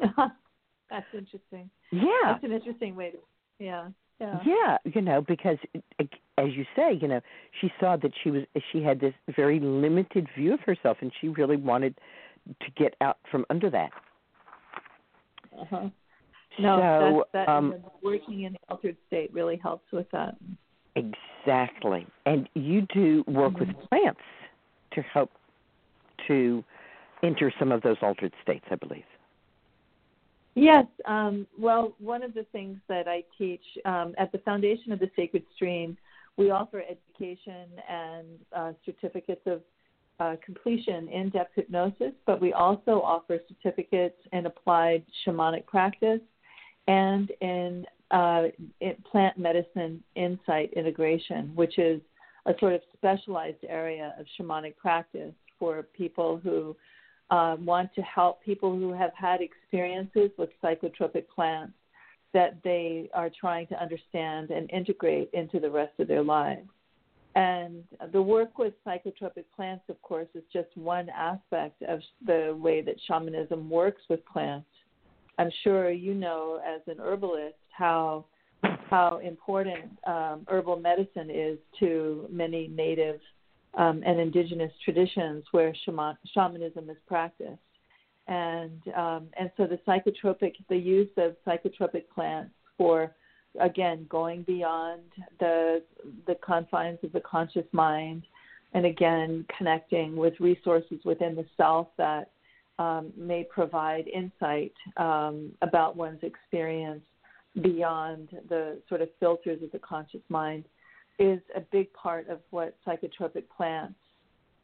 [laughs] That's interesting. Yeah, that's an interesting way to. Yeah, yeah. Yeah, you know, because as you say, you know, she saw that she was she had this very limited view of herself, and she really wanted to get out from under that. Uh huh. No, so, that, that um, working in the altered state really helps with that. Exactly. And you do work Mm-hmm. with plants to help to enter some of those altered states, I believe. Yes. Um, well, one of the things that I teach um, at the Foundation of the Sacred Stream, we offer education and uh, certificates of uh, completion in depth hypnosis, but we also offer certificates in applied shamanic practice and in, uh, in plant medicine insight integration, which is a sort of specialized area of shamanic practice for people who uh, want to help people who have had experiences with psychotropic plants that they are trying to understand and integrate into the rest of their lives. And the work with psychotropic plants, of course, is just one aspect of the way that shamanism works with plants. I'm sure you know, as an herbalist, how how important um, herbal medicine is to many native um, and indigenous traditions where shaman, shamanism is practiced. And um, and so the psychotropic, the use of psychotropic plants for again going beyond the the confines of the conscious mind, and again connecting with resources within the self that um, may provide insight um, about one's experience beyond the sort of filters of the conscious mind is a big part of what psychotropic plants,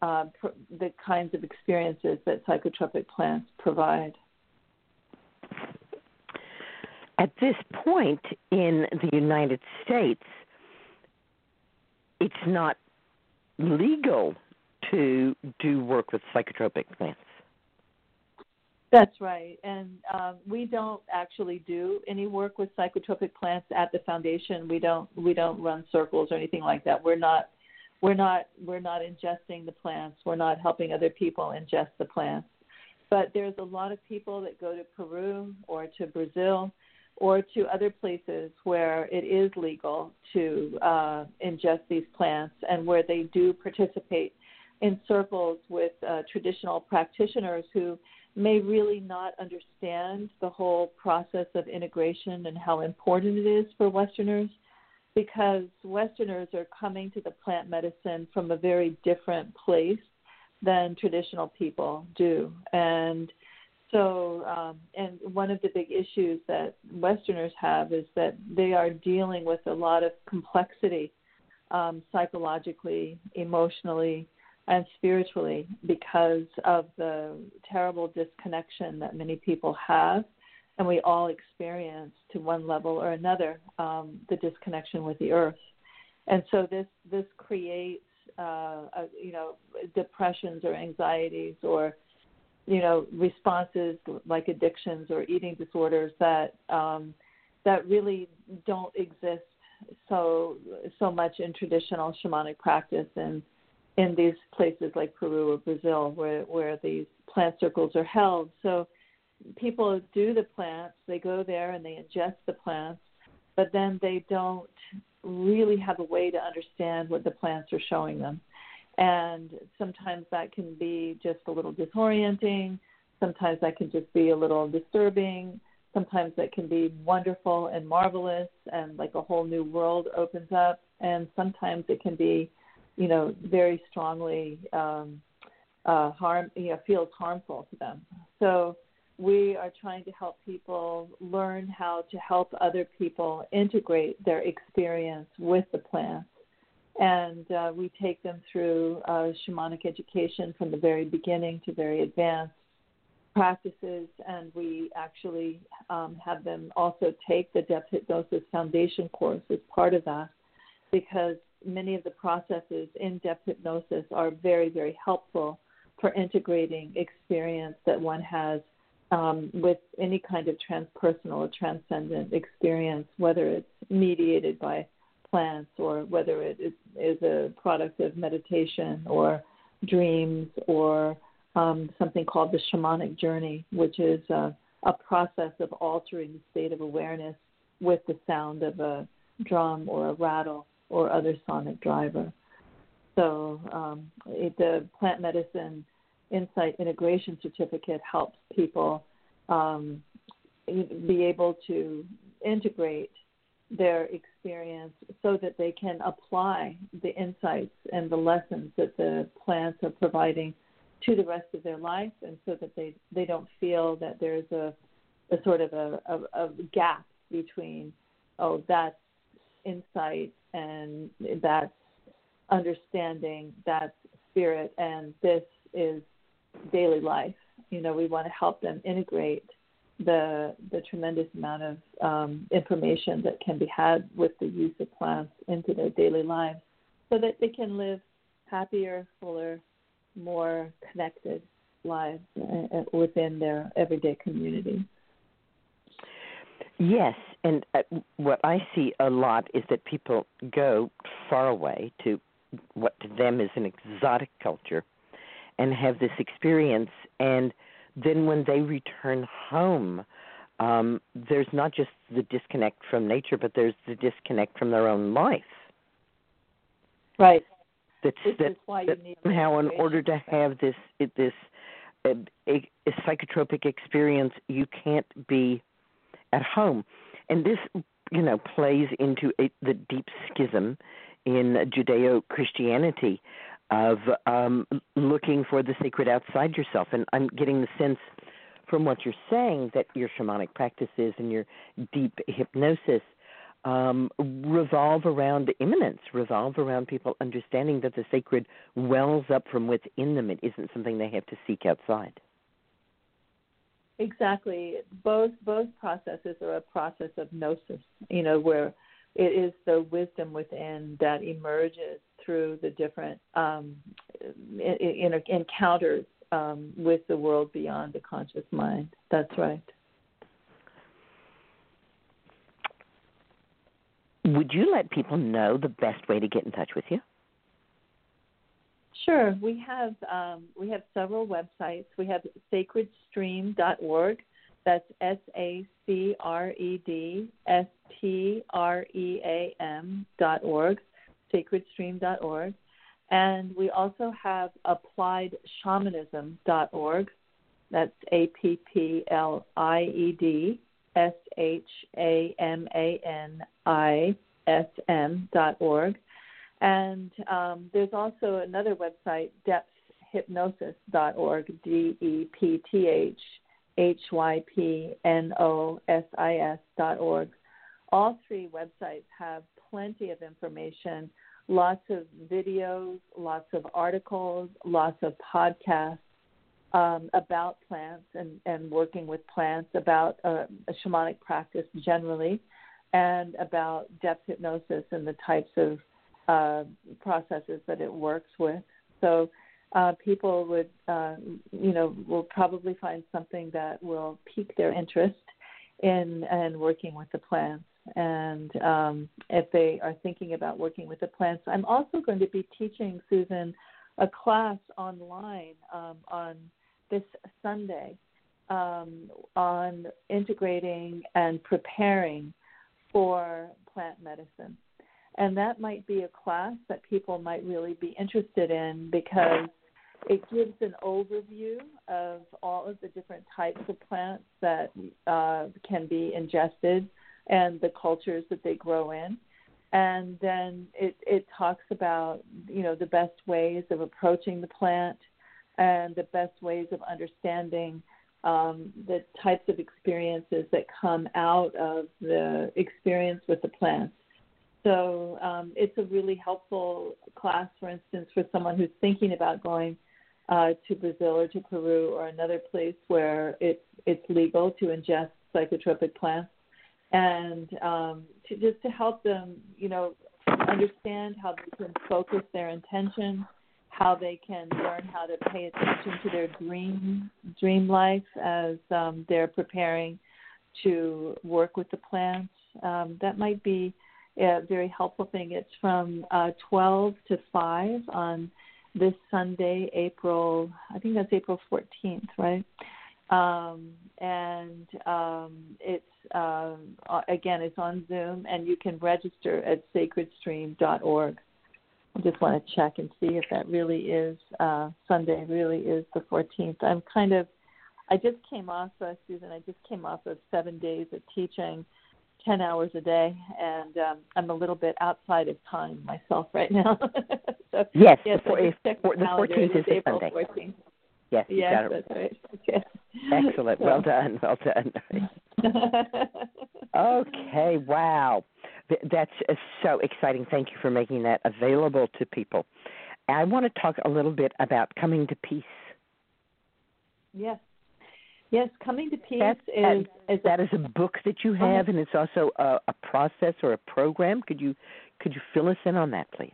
uh, pr- the kinds of experiences that psychotropic plants provide. At this point in the United States, it's not legal to do work with psychotropic plants. That's right, and um, we don't actually do any work with psychotropic plants at the foundation. We don't we don't run circles or anything like that. We're not we're not we're not ingesting the plants. We're not helping other people ingest the plants. But there's a lot of people that go to Peru or to Brazil or to other places where it is legal to uh, ingest these plants and where they do participate in circles with uh, traditional practitioners who may really not understand the whole process of integration and how important it is for Westerners because Westerners are coming to the plant medicine from a very different place than traditional people do. And so, um, and one of the big issues that Westerners have is that they are dealing with a lot of complexity um, psychologically, emotionally, and spiritually because of the terrible disconnection that many people have. And we all experience to one level or another um, the disconnection with the earth. And so this this creates uh, a, you know depressions or anxieties or you know responses like addictions or eating disorders that um, that really don't exist so so much in traditional shamanic practice and in these places like Peru or Brazil where where these plant circles are held. So people do the plants, they go there and they ingest the plants, but then they don't really have a way to understand what the plants are showing them. And sometimes that can be just a little disorienting. Sometimes that can just be a little disturbing. Sometimes that can be wonderful and marvelous and like a whole new world opens up. And sometimes it can be, you know, very strongly um, uh, harm, you know, feels harmful to them. So we are trying to help people learn how to help other people integrate their experience with the plants. And uh, we take them through uh, shamanic education from the very beginning to very advanced practices. And we actually um, have them also take the depth hypnosis foundation course as part of that because many of the processes in depth hypnosis are very, very helpful for integrating experience that one has um, with any kind of transpersonal or transcendent experience, whether it's mediated by plants or whether it is, is a product of meditation or dreams or um, something called the shamanic journey, which is a, a process of altering the state of awareness with the sound of a drum or a rattle or other sonic driver. So um, it, the plant medicine insight integration certificate helps people um, be able to integrate their experience so that they can apply the insights and the lessons that the plants are providing to the rest of their life and so that they, they don't feel that there's a, a sort of a, a, a gap between, oh, that's insight and that's understanding, that's spirit, and this is daily life. You know, we want to help them integrate the the tremendous amount of um, information that can be had with the use of plants into their daily lives, so that they can live happier, fuller, more connected lives uh, uh within their everyday community. Yes, and uh, what I see a lot is that people go far away to what to them is an exotic culture and have this experience. And then when they return home um there's not just the disconnect from nature but there's the disconnect from their own life. Right. That's this that, is why that you need somehow in order to have this this a, a, a psychotropic experience you can't be at home and this you know plays into a, the deep schism in judeo-christianity of um, looking for the sacred outside yourself. And I'm getting the sense from what you're saying that your shamanic practices and your deep hypnosis um, revolve around immanence, revolve around people understanding that the sacred wells up from within them. It isn't something they have to seek outside. Exactly. Both both processes are a process of gnosis. You know, where it is the wisdom within that emerges through the different um, in, in, encounters um, with the world beyond the conscious mind. That's right. Would you let people know the best way to get in touch with you? Sure. We have um, we have several websites. We have sacredstream.org that's S A C R E D S T R E A M dot org, sacredstream.org. And we also have appliedshamanism dot org. That's A P P L I E D S H A M A N I S M dot org. And um, there's also another website, depthhypnosis.org, D E P T H H Y P N O S I S.org. All three websites have plenty of information, lots of videos, lots of articles, lots of podcasts um, about plants and, and working with plants, about uh, a shamanic practice generally, and about depth hypnosis and the types of uh, processes that it works with. So uh, people would, uh, you know, will probably find something that will pique their interest in and working with the plants. and um, if they are thinking about working with the plants. I'm also going to be teaching Susun a class online um, on this Sunday um, on integrating and preparing for plant medicine. And that might be a class that people might really be interested in because it gives an overview of all of the different types of plants that uh, can be ingested and the cultures that they grow in. And then it, it talks about, you know, the best ways of approaching the plant and the best ways of understanding um, the types of experiences that come out of the experience with the plants. So um, it's a really helpful class, for instance, for someone who's thinking about going uh, to Brazil or to Peru or another place where it's it's legal to ingest psychotropic plants, and um, to just to help them, you know, understand how they can focus their intention how they can learn how to pay attention to their dream dream life as um, they're preparing to work with the plants. Um, that might be a very helpful thing. It's from uh, 12 to 5 on this Sunday, April. I think that's April 14th, right? Um, and um, it's uh, again, it's on Zoom, and you can register at sacredstream.org. I just want to check and see if that really is uh, Sunday. Really is the 14th. I'm kind of. I just came off, uh, Susun. I just came off of seven days of teaching, ten hours a day, and um, I'm a little bit outside of time myself right now. [laughs] so, yes, yes, the, just the, the 14th is April Sunday. 14th. Yes, you yes, got it. that's right. Okay. Excellent. Well done. Well done. [laughs] okay. Wow. That's uh, so exciting. Thank you for making that available to people. I want to talk a little bit about coming to peace. Yes. Yes, coming to peace That, is, that, is that is a book that you have, and it's also a, a process or a program. Could you could you fill us in on that, please?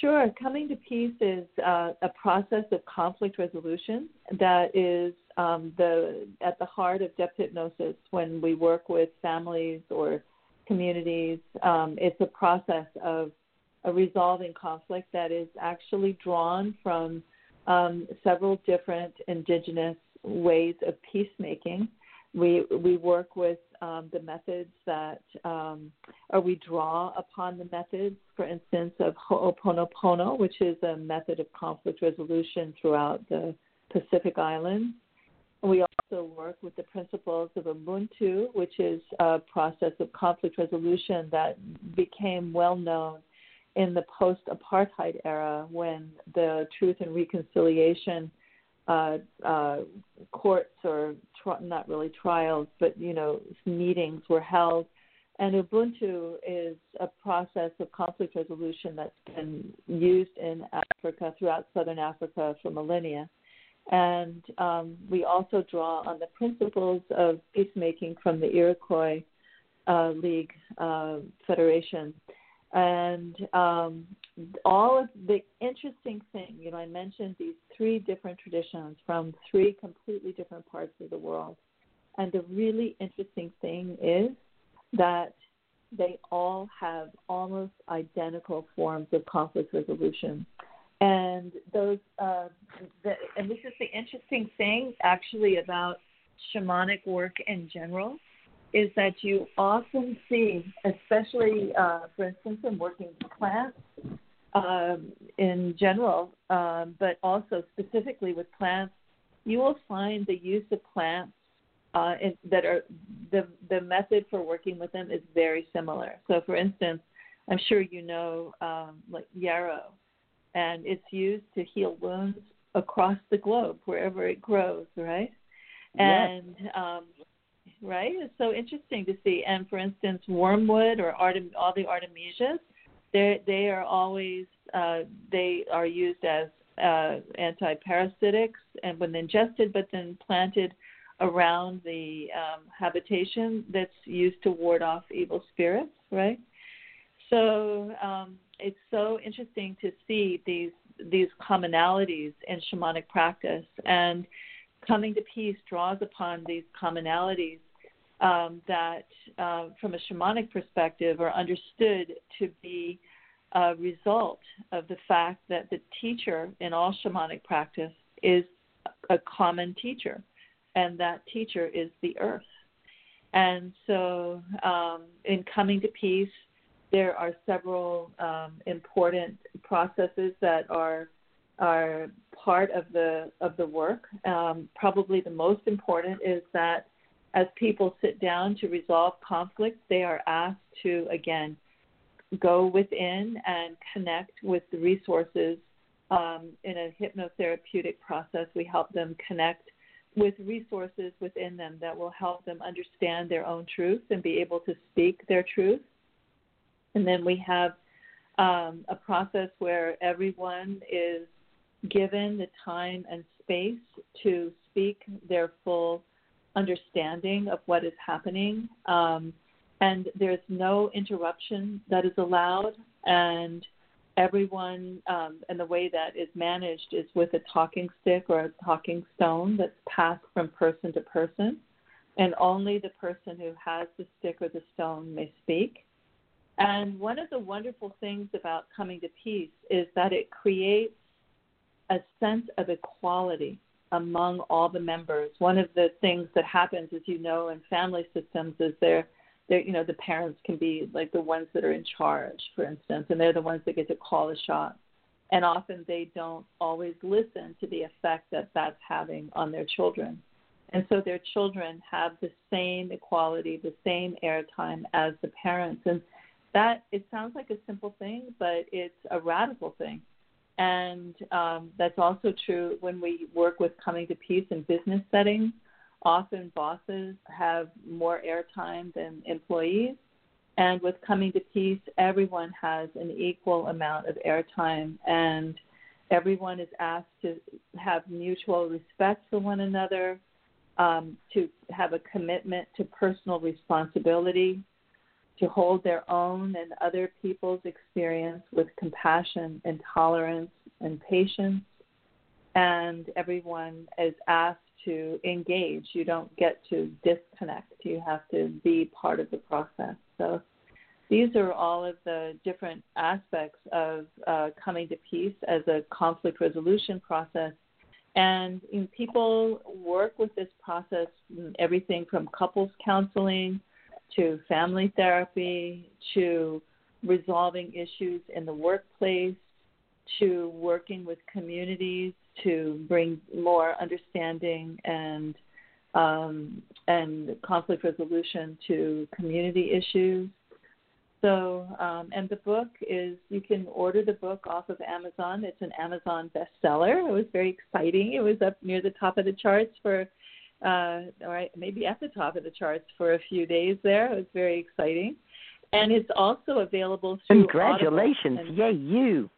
Sure. Coming to peace is uh, a process of conflict resolution that is um, the at the heart of depth hypnosis. When we work with families or communities, um, it's a process of a resolving conflict that is actually drawn from um, several different indigenous ways of peacemaking. We we work with um, the methods that, um, or we draw upon the methods, for instance, of Ho'oponopono, which is a method of conflict resolution throughout the Pacific Islands. We also work with the principles of Ubuntu, which is a process of conflict resolution that became well known in the post apartheid era when the Truth and Reconciliation uh, uh, courts or tri- not really trials, but you know meetings were held. And Ubuntu is a process of conflict resolution that's been used in Africa, throughout Southern Africa, for millennia. And um, we also draw on the principles of peacemaking from the Iroquois uh, League uh, Federation. And um, all of the interesting thing, you know, I mentioned these three different traditions from three completely different parts of the world. And the really interesting thing is that they all have almost identical forms of conflict resolution. And those, uh, the, and this is the interesting thing actually about shamanic work in general, is that you often see, especially, uh, for instance, in working with plants um, in general, um, but also specifically with plants, you will find the use of plants uh, in, that are the the method for working with them is very similar. So, for instance, I'm sure you know um, like yarrow, and it's used to heal wounds across the globe wherever it grows, right? Yes. And um, right, it's so interesting to see. And for instance, wormwood or artem- all the artemisias, they they are always uh, they are used as uh, antiparasitics and when ingested, but then planted around the um, habitation that's used to ward off evil spirits, right? So um, it's so interesting to see these these commonalities in shamanic practice, and coming to peace draws upon these commonalities um, that, uh, from a shamanic perspective, are understood to be a result of the fact that the teacher in all shamanic practice is a common teacher, and that teacher is the earth. And so, um, in coming to peace, there are several um, important processes that are are part of the of the work. Um, probably the most important is that as people sit down to resolve conflict, they are asked to again go within and connect with the resources. Um, in a hypnotherapeutic process, we help them connect with resources within them that will help them understand their own truth and be able to speak their truth. And then we have um, a process where everyone is given the time and space to speak their full understanding of what is happening. Um, and there's no interruption that is allowed. And everyone, um, and the way that is managed is with a talking stick or a talking stone that's passed from person to person. And only the person who has the stick or the stone may speak. And one of the wonderful things about coming to peace is that it creates a sense of equality among all the members. One of the things that happens, as you know, in family systems is they're, they're you know, the parents can be like the ones that are in charge, for instance, and they're the ones that get to call the shots. And often they don't always listen to the effect that that's having on their children. And so their children have the same equality, the same airtime as the parents. And that, it sounds like a simple thing, but it's a radical thing and um, that's also true when we work with coming to peace in business settings. Often bosses have more airtime than employees. And with coming to peace, everyone has an equal amount of airtime, and everyone is asked to have mutual respect for one another, um, to have a commitment to personal responsibility, to hold their own and other people's experience with compassion and tolerance and patience. And everyone is asked to engage. You don't get to disconnect. You have to be part of the process. So these are all of the different aspects of uh, coming to peace as a conflict resolution process. And you know, people work with this process, everything from couples counseling to family therapy, to resolving issues in the workplace, to working with communities to bring more understanding and um, and conflict resolution to community issues. So, um, and the book is you can order the book off of Amazon. It's an Amazon bestseller. It was very exciting. It was up near the top of the charts for uh, or maybe at the top of the charts for a few days there. It was very exciting. And it's also available through Congratulations. Audible. Yay, you.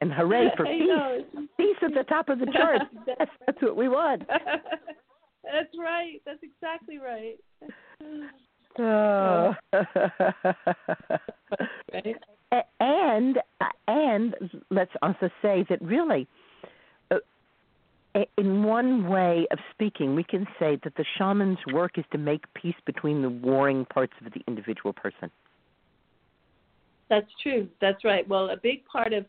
And hooray [laughs] for peace. know. Peace at the top of the charts. [laughs] that's, that's what we want. [laughs] That's right. That's exactly right. [sighs] Oh. A- and and let's also say that really uh, in one way of speaking we can say that the shaman's work is to make peace between the warring parts of the individual person That's true. That's right. Well, a big part of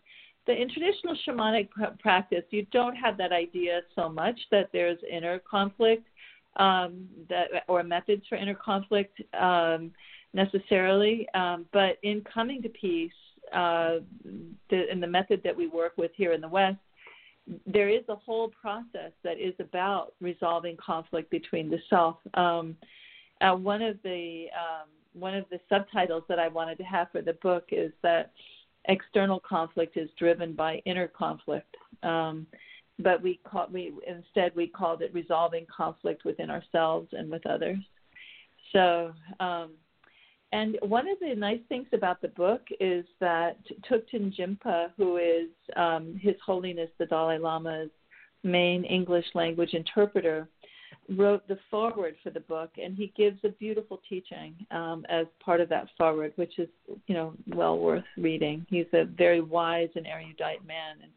the in traditional shamanic practice, you don't have that idea so much that there's inner conflict, um, that or methods for inner conflict um, necessarily. Um, but in coming to peace, uh, the, in the method that we work with here in the West, there is a whole process that is about resolving conflict between the self. Um, uh, one of the um, one of the subtitles that I wanted to have for the book is that external conflict is driven by inner conflict. Um, but we call, we instead we called it resolving conflict within ourselves and with others. So, um, and one of the nice things about the book is that Thupten Jinpa, who is um, His Holiness the Dalai Lama's main English language interpreter, wrote the foreword for the book, and he gives a beautiful teaching um, as part of that foreword, which is you know well worth reading. He's a very wise and erudite man, and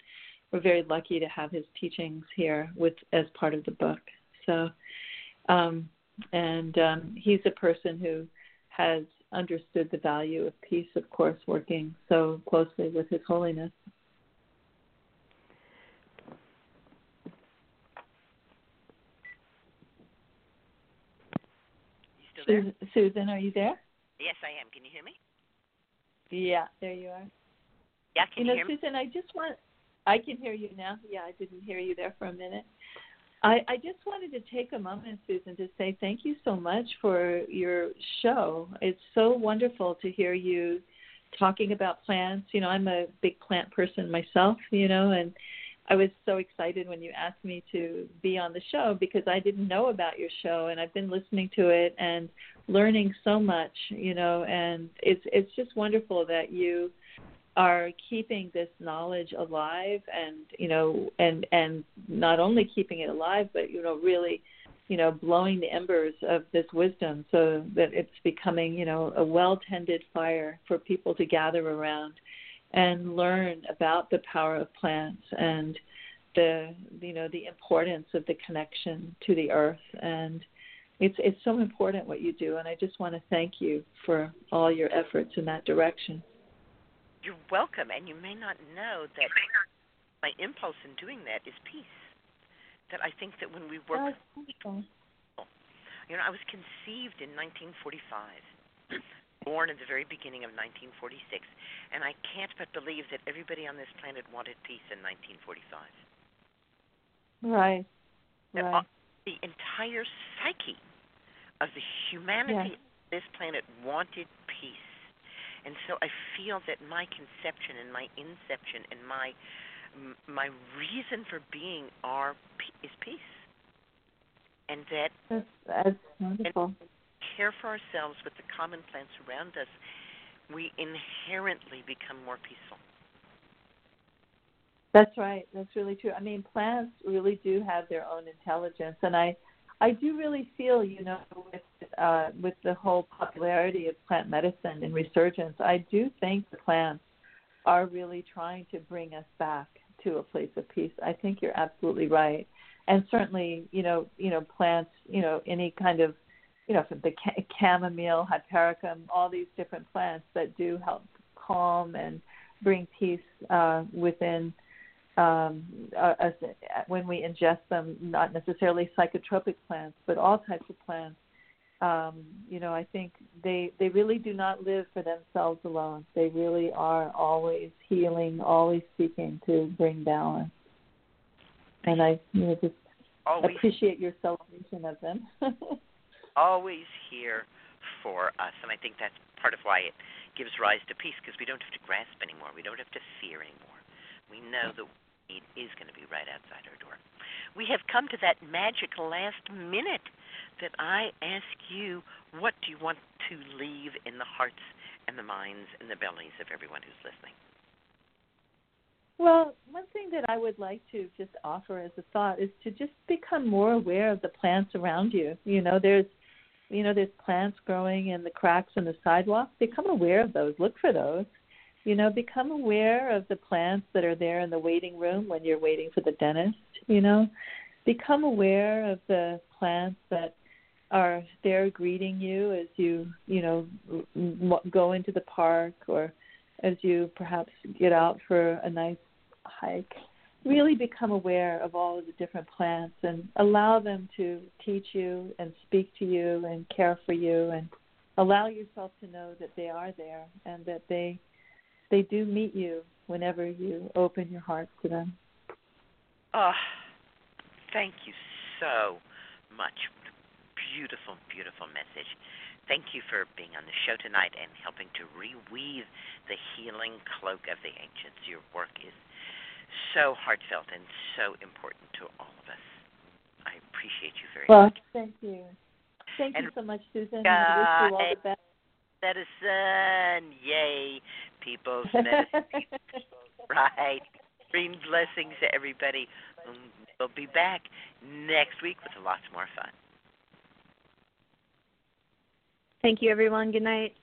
we're very lucky to have his teachings here with as part of the book. So, um, and um, he's a person who has understood the value of peace, of course, working so closely with His Holiness. there? Susun, Susun, are you there? Yes, I am. Can you hear me? Yeah, there you are. Yeah, can you know, hear me? Susun, I just want I can hear you now. Yeah, I didn't hear you there for a minute. I, I just wanted to take a moment, Susun, to say thank you so much for your show. It's so wonderful to hear you talking about plants. You know, I'm a big plant person myself, you know, and I was so excited when you asked me to be on the show because I didn't know about your show and I've been listening to it and learning so much, you know, and it's it's just wonderful that you are keeping this knowledge alive and you know and and not only keeping it alive but you know really you know blowing the embers of this wisdom so that it's becoming you know a well tended fire for people to gather around and learn about the power of plants and the you know the importance of the connection to the earth and it's it's so important what you do and I just want to thank you for all your efforts in that direction. You're welcome, and you may not know that my impulse in doing that is peace. That I think that when we work with people, you know, I was conceived in 1945, born in the very beginning of 1946, and I can't but believe that everybody on this planet wanted peace in 1945. Right. That Right. the entire psyche of the humanity Yeah. of this planet wanted peace. And so I feel that my conception and my inception and my my reason for being are is peace. And that That's, that's wonderful. care for ourselves with the common plants around us, we inherently become more peaceful. That's right. That's really true. I mean, plants really do have their own intelligence, and I, I do really feel, you know, with uh, with the whole popularity of plant medicine and resurgence, I do think the plants are really trying to bring us back to a place of peace. I think you're absolutely right, and certainly, you know, you know, plants, you know, any kind of, you know, the chamomile, hypericum, all these different plants that do help calm and bring peace uh, within um, uh, us, when we ingest them, not necessarily psychotropic plants, but all types of plants. Um, you know, I think they they really do not live for themselves alone. They really are always healing, always seeking to bring balance. And I, you know, just Always appreciate your celebration of them. [laughs] always here for us. And I think that's part of why it gives rise to peace because we don't have to grasp anymore. We don't have to fear anymore. We know that it is going to be right outside our door. We have come to that magic last minute that I ask you what do you want to leave in the hearts and the minds and the bellies of everyone who's listening? Well, one thing that I would like to just offer as a thought is to just become more aware of the plants around you. You know, there's you know, there's plants growing in the cracks in the sidewalk. Become aware of those. Look for those. You know, become aware of the plants that are there in the waiting room when you're waiting for the dentist, you know. Become aware of the plants that are there greeting you as you, you know, go into the park or as you perhaps get out for a nice hike, really become aware of all of the different plants and allow them to teach you and speak to you and care for you and allow yourself to know that they are there and that they they do meet you whenever you open your heart to them. Oh, thank you so much. Beautiful, beautiful message. Thank you for being on the show tonight and helping to reweave the healing cloak of the ancients. Your work is so heartfelt and so important to all of us. I appreciate you very Well, much. thank you. Thank And you so much, Susun. and I wish you all the best. Medicine, yay, people's [laughs] medicine. [laughs] right. Green blessings to everybody. Um, We'll be back next week with lots more fun. Thank you, everyone. Good night.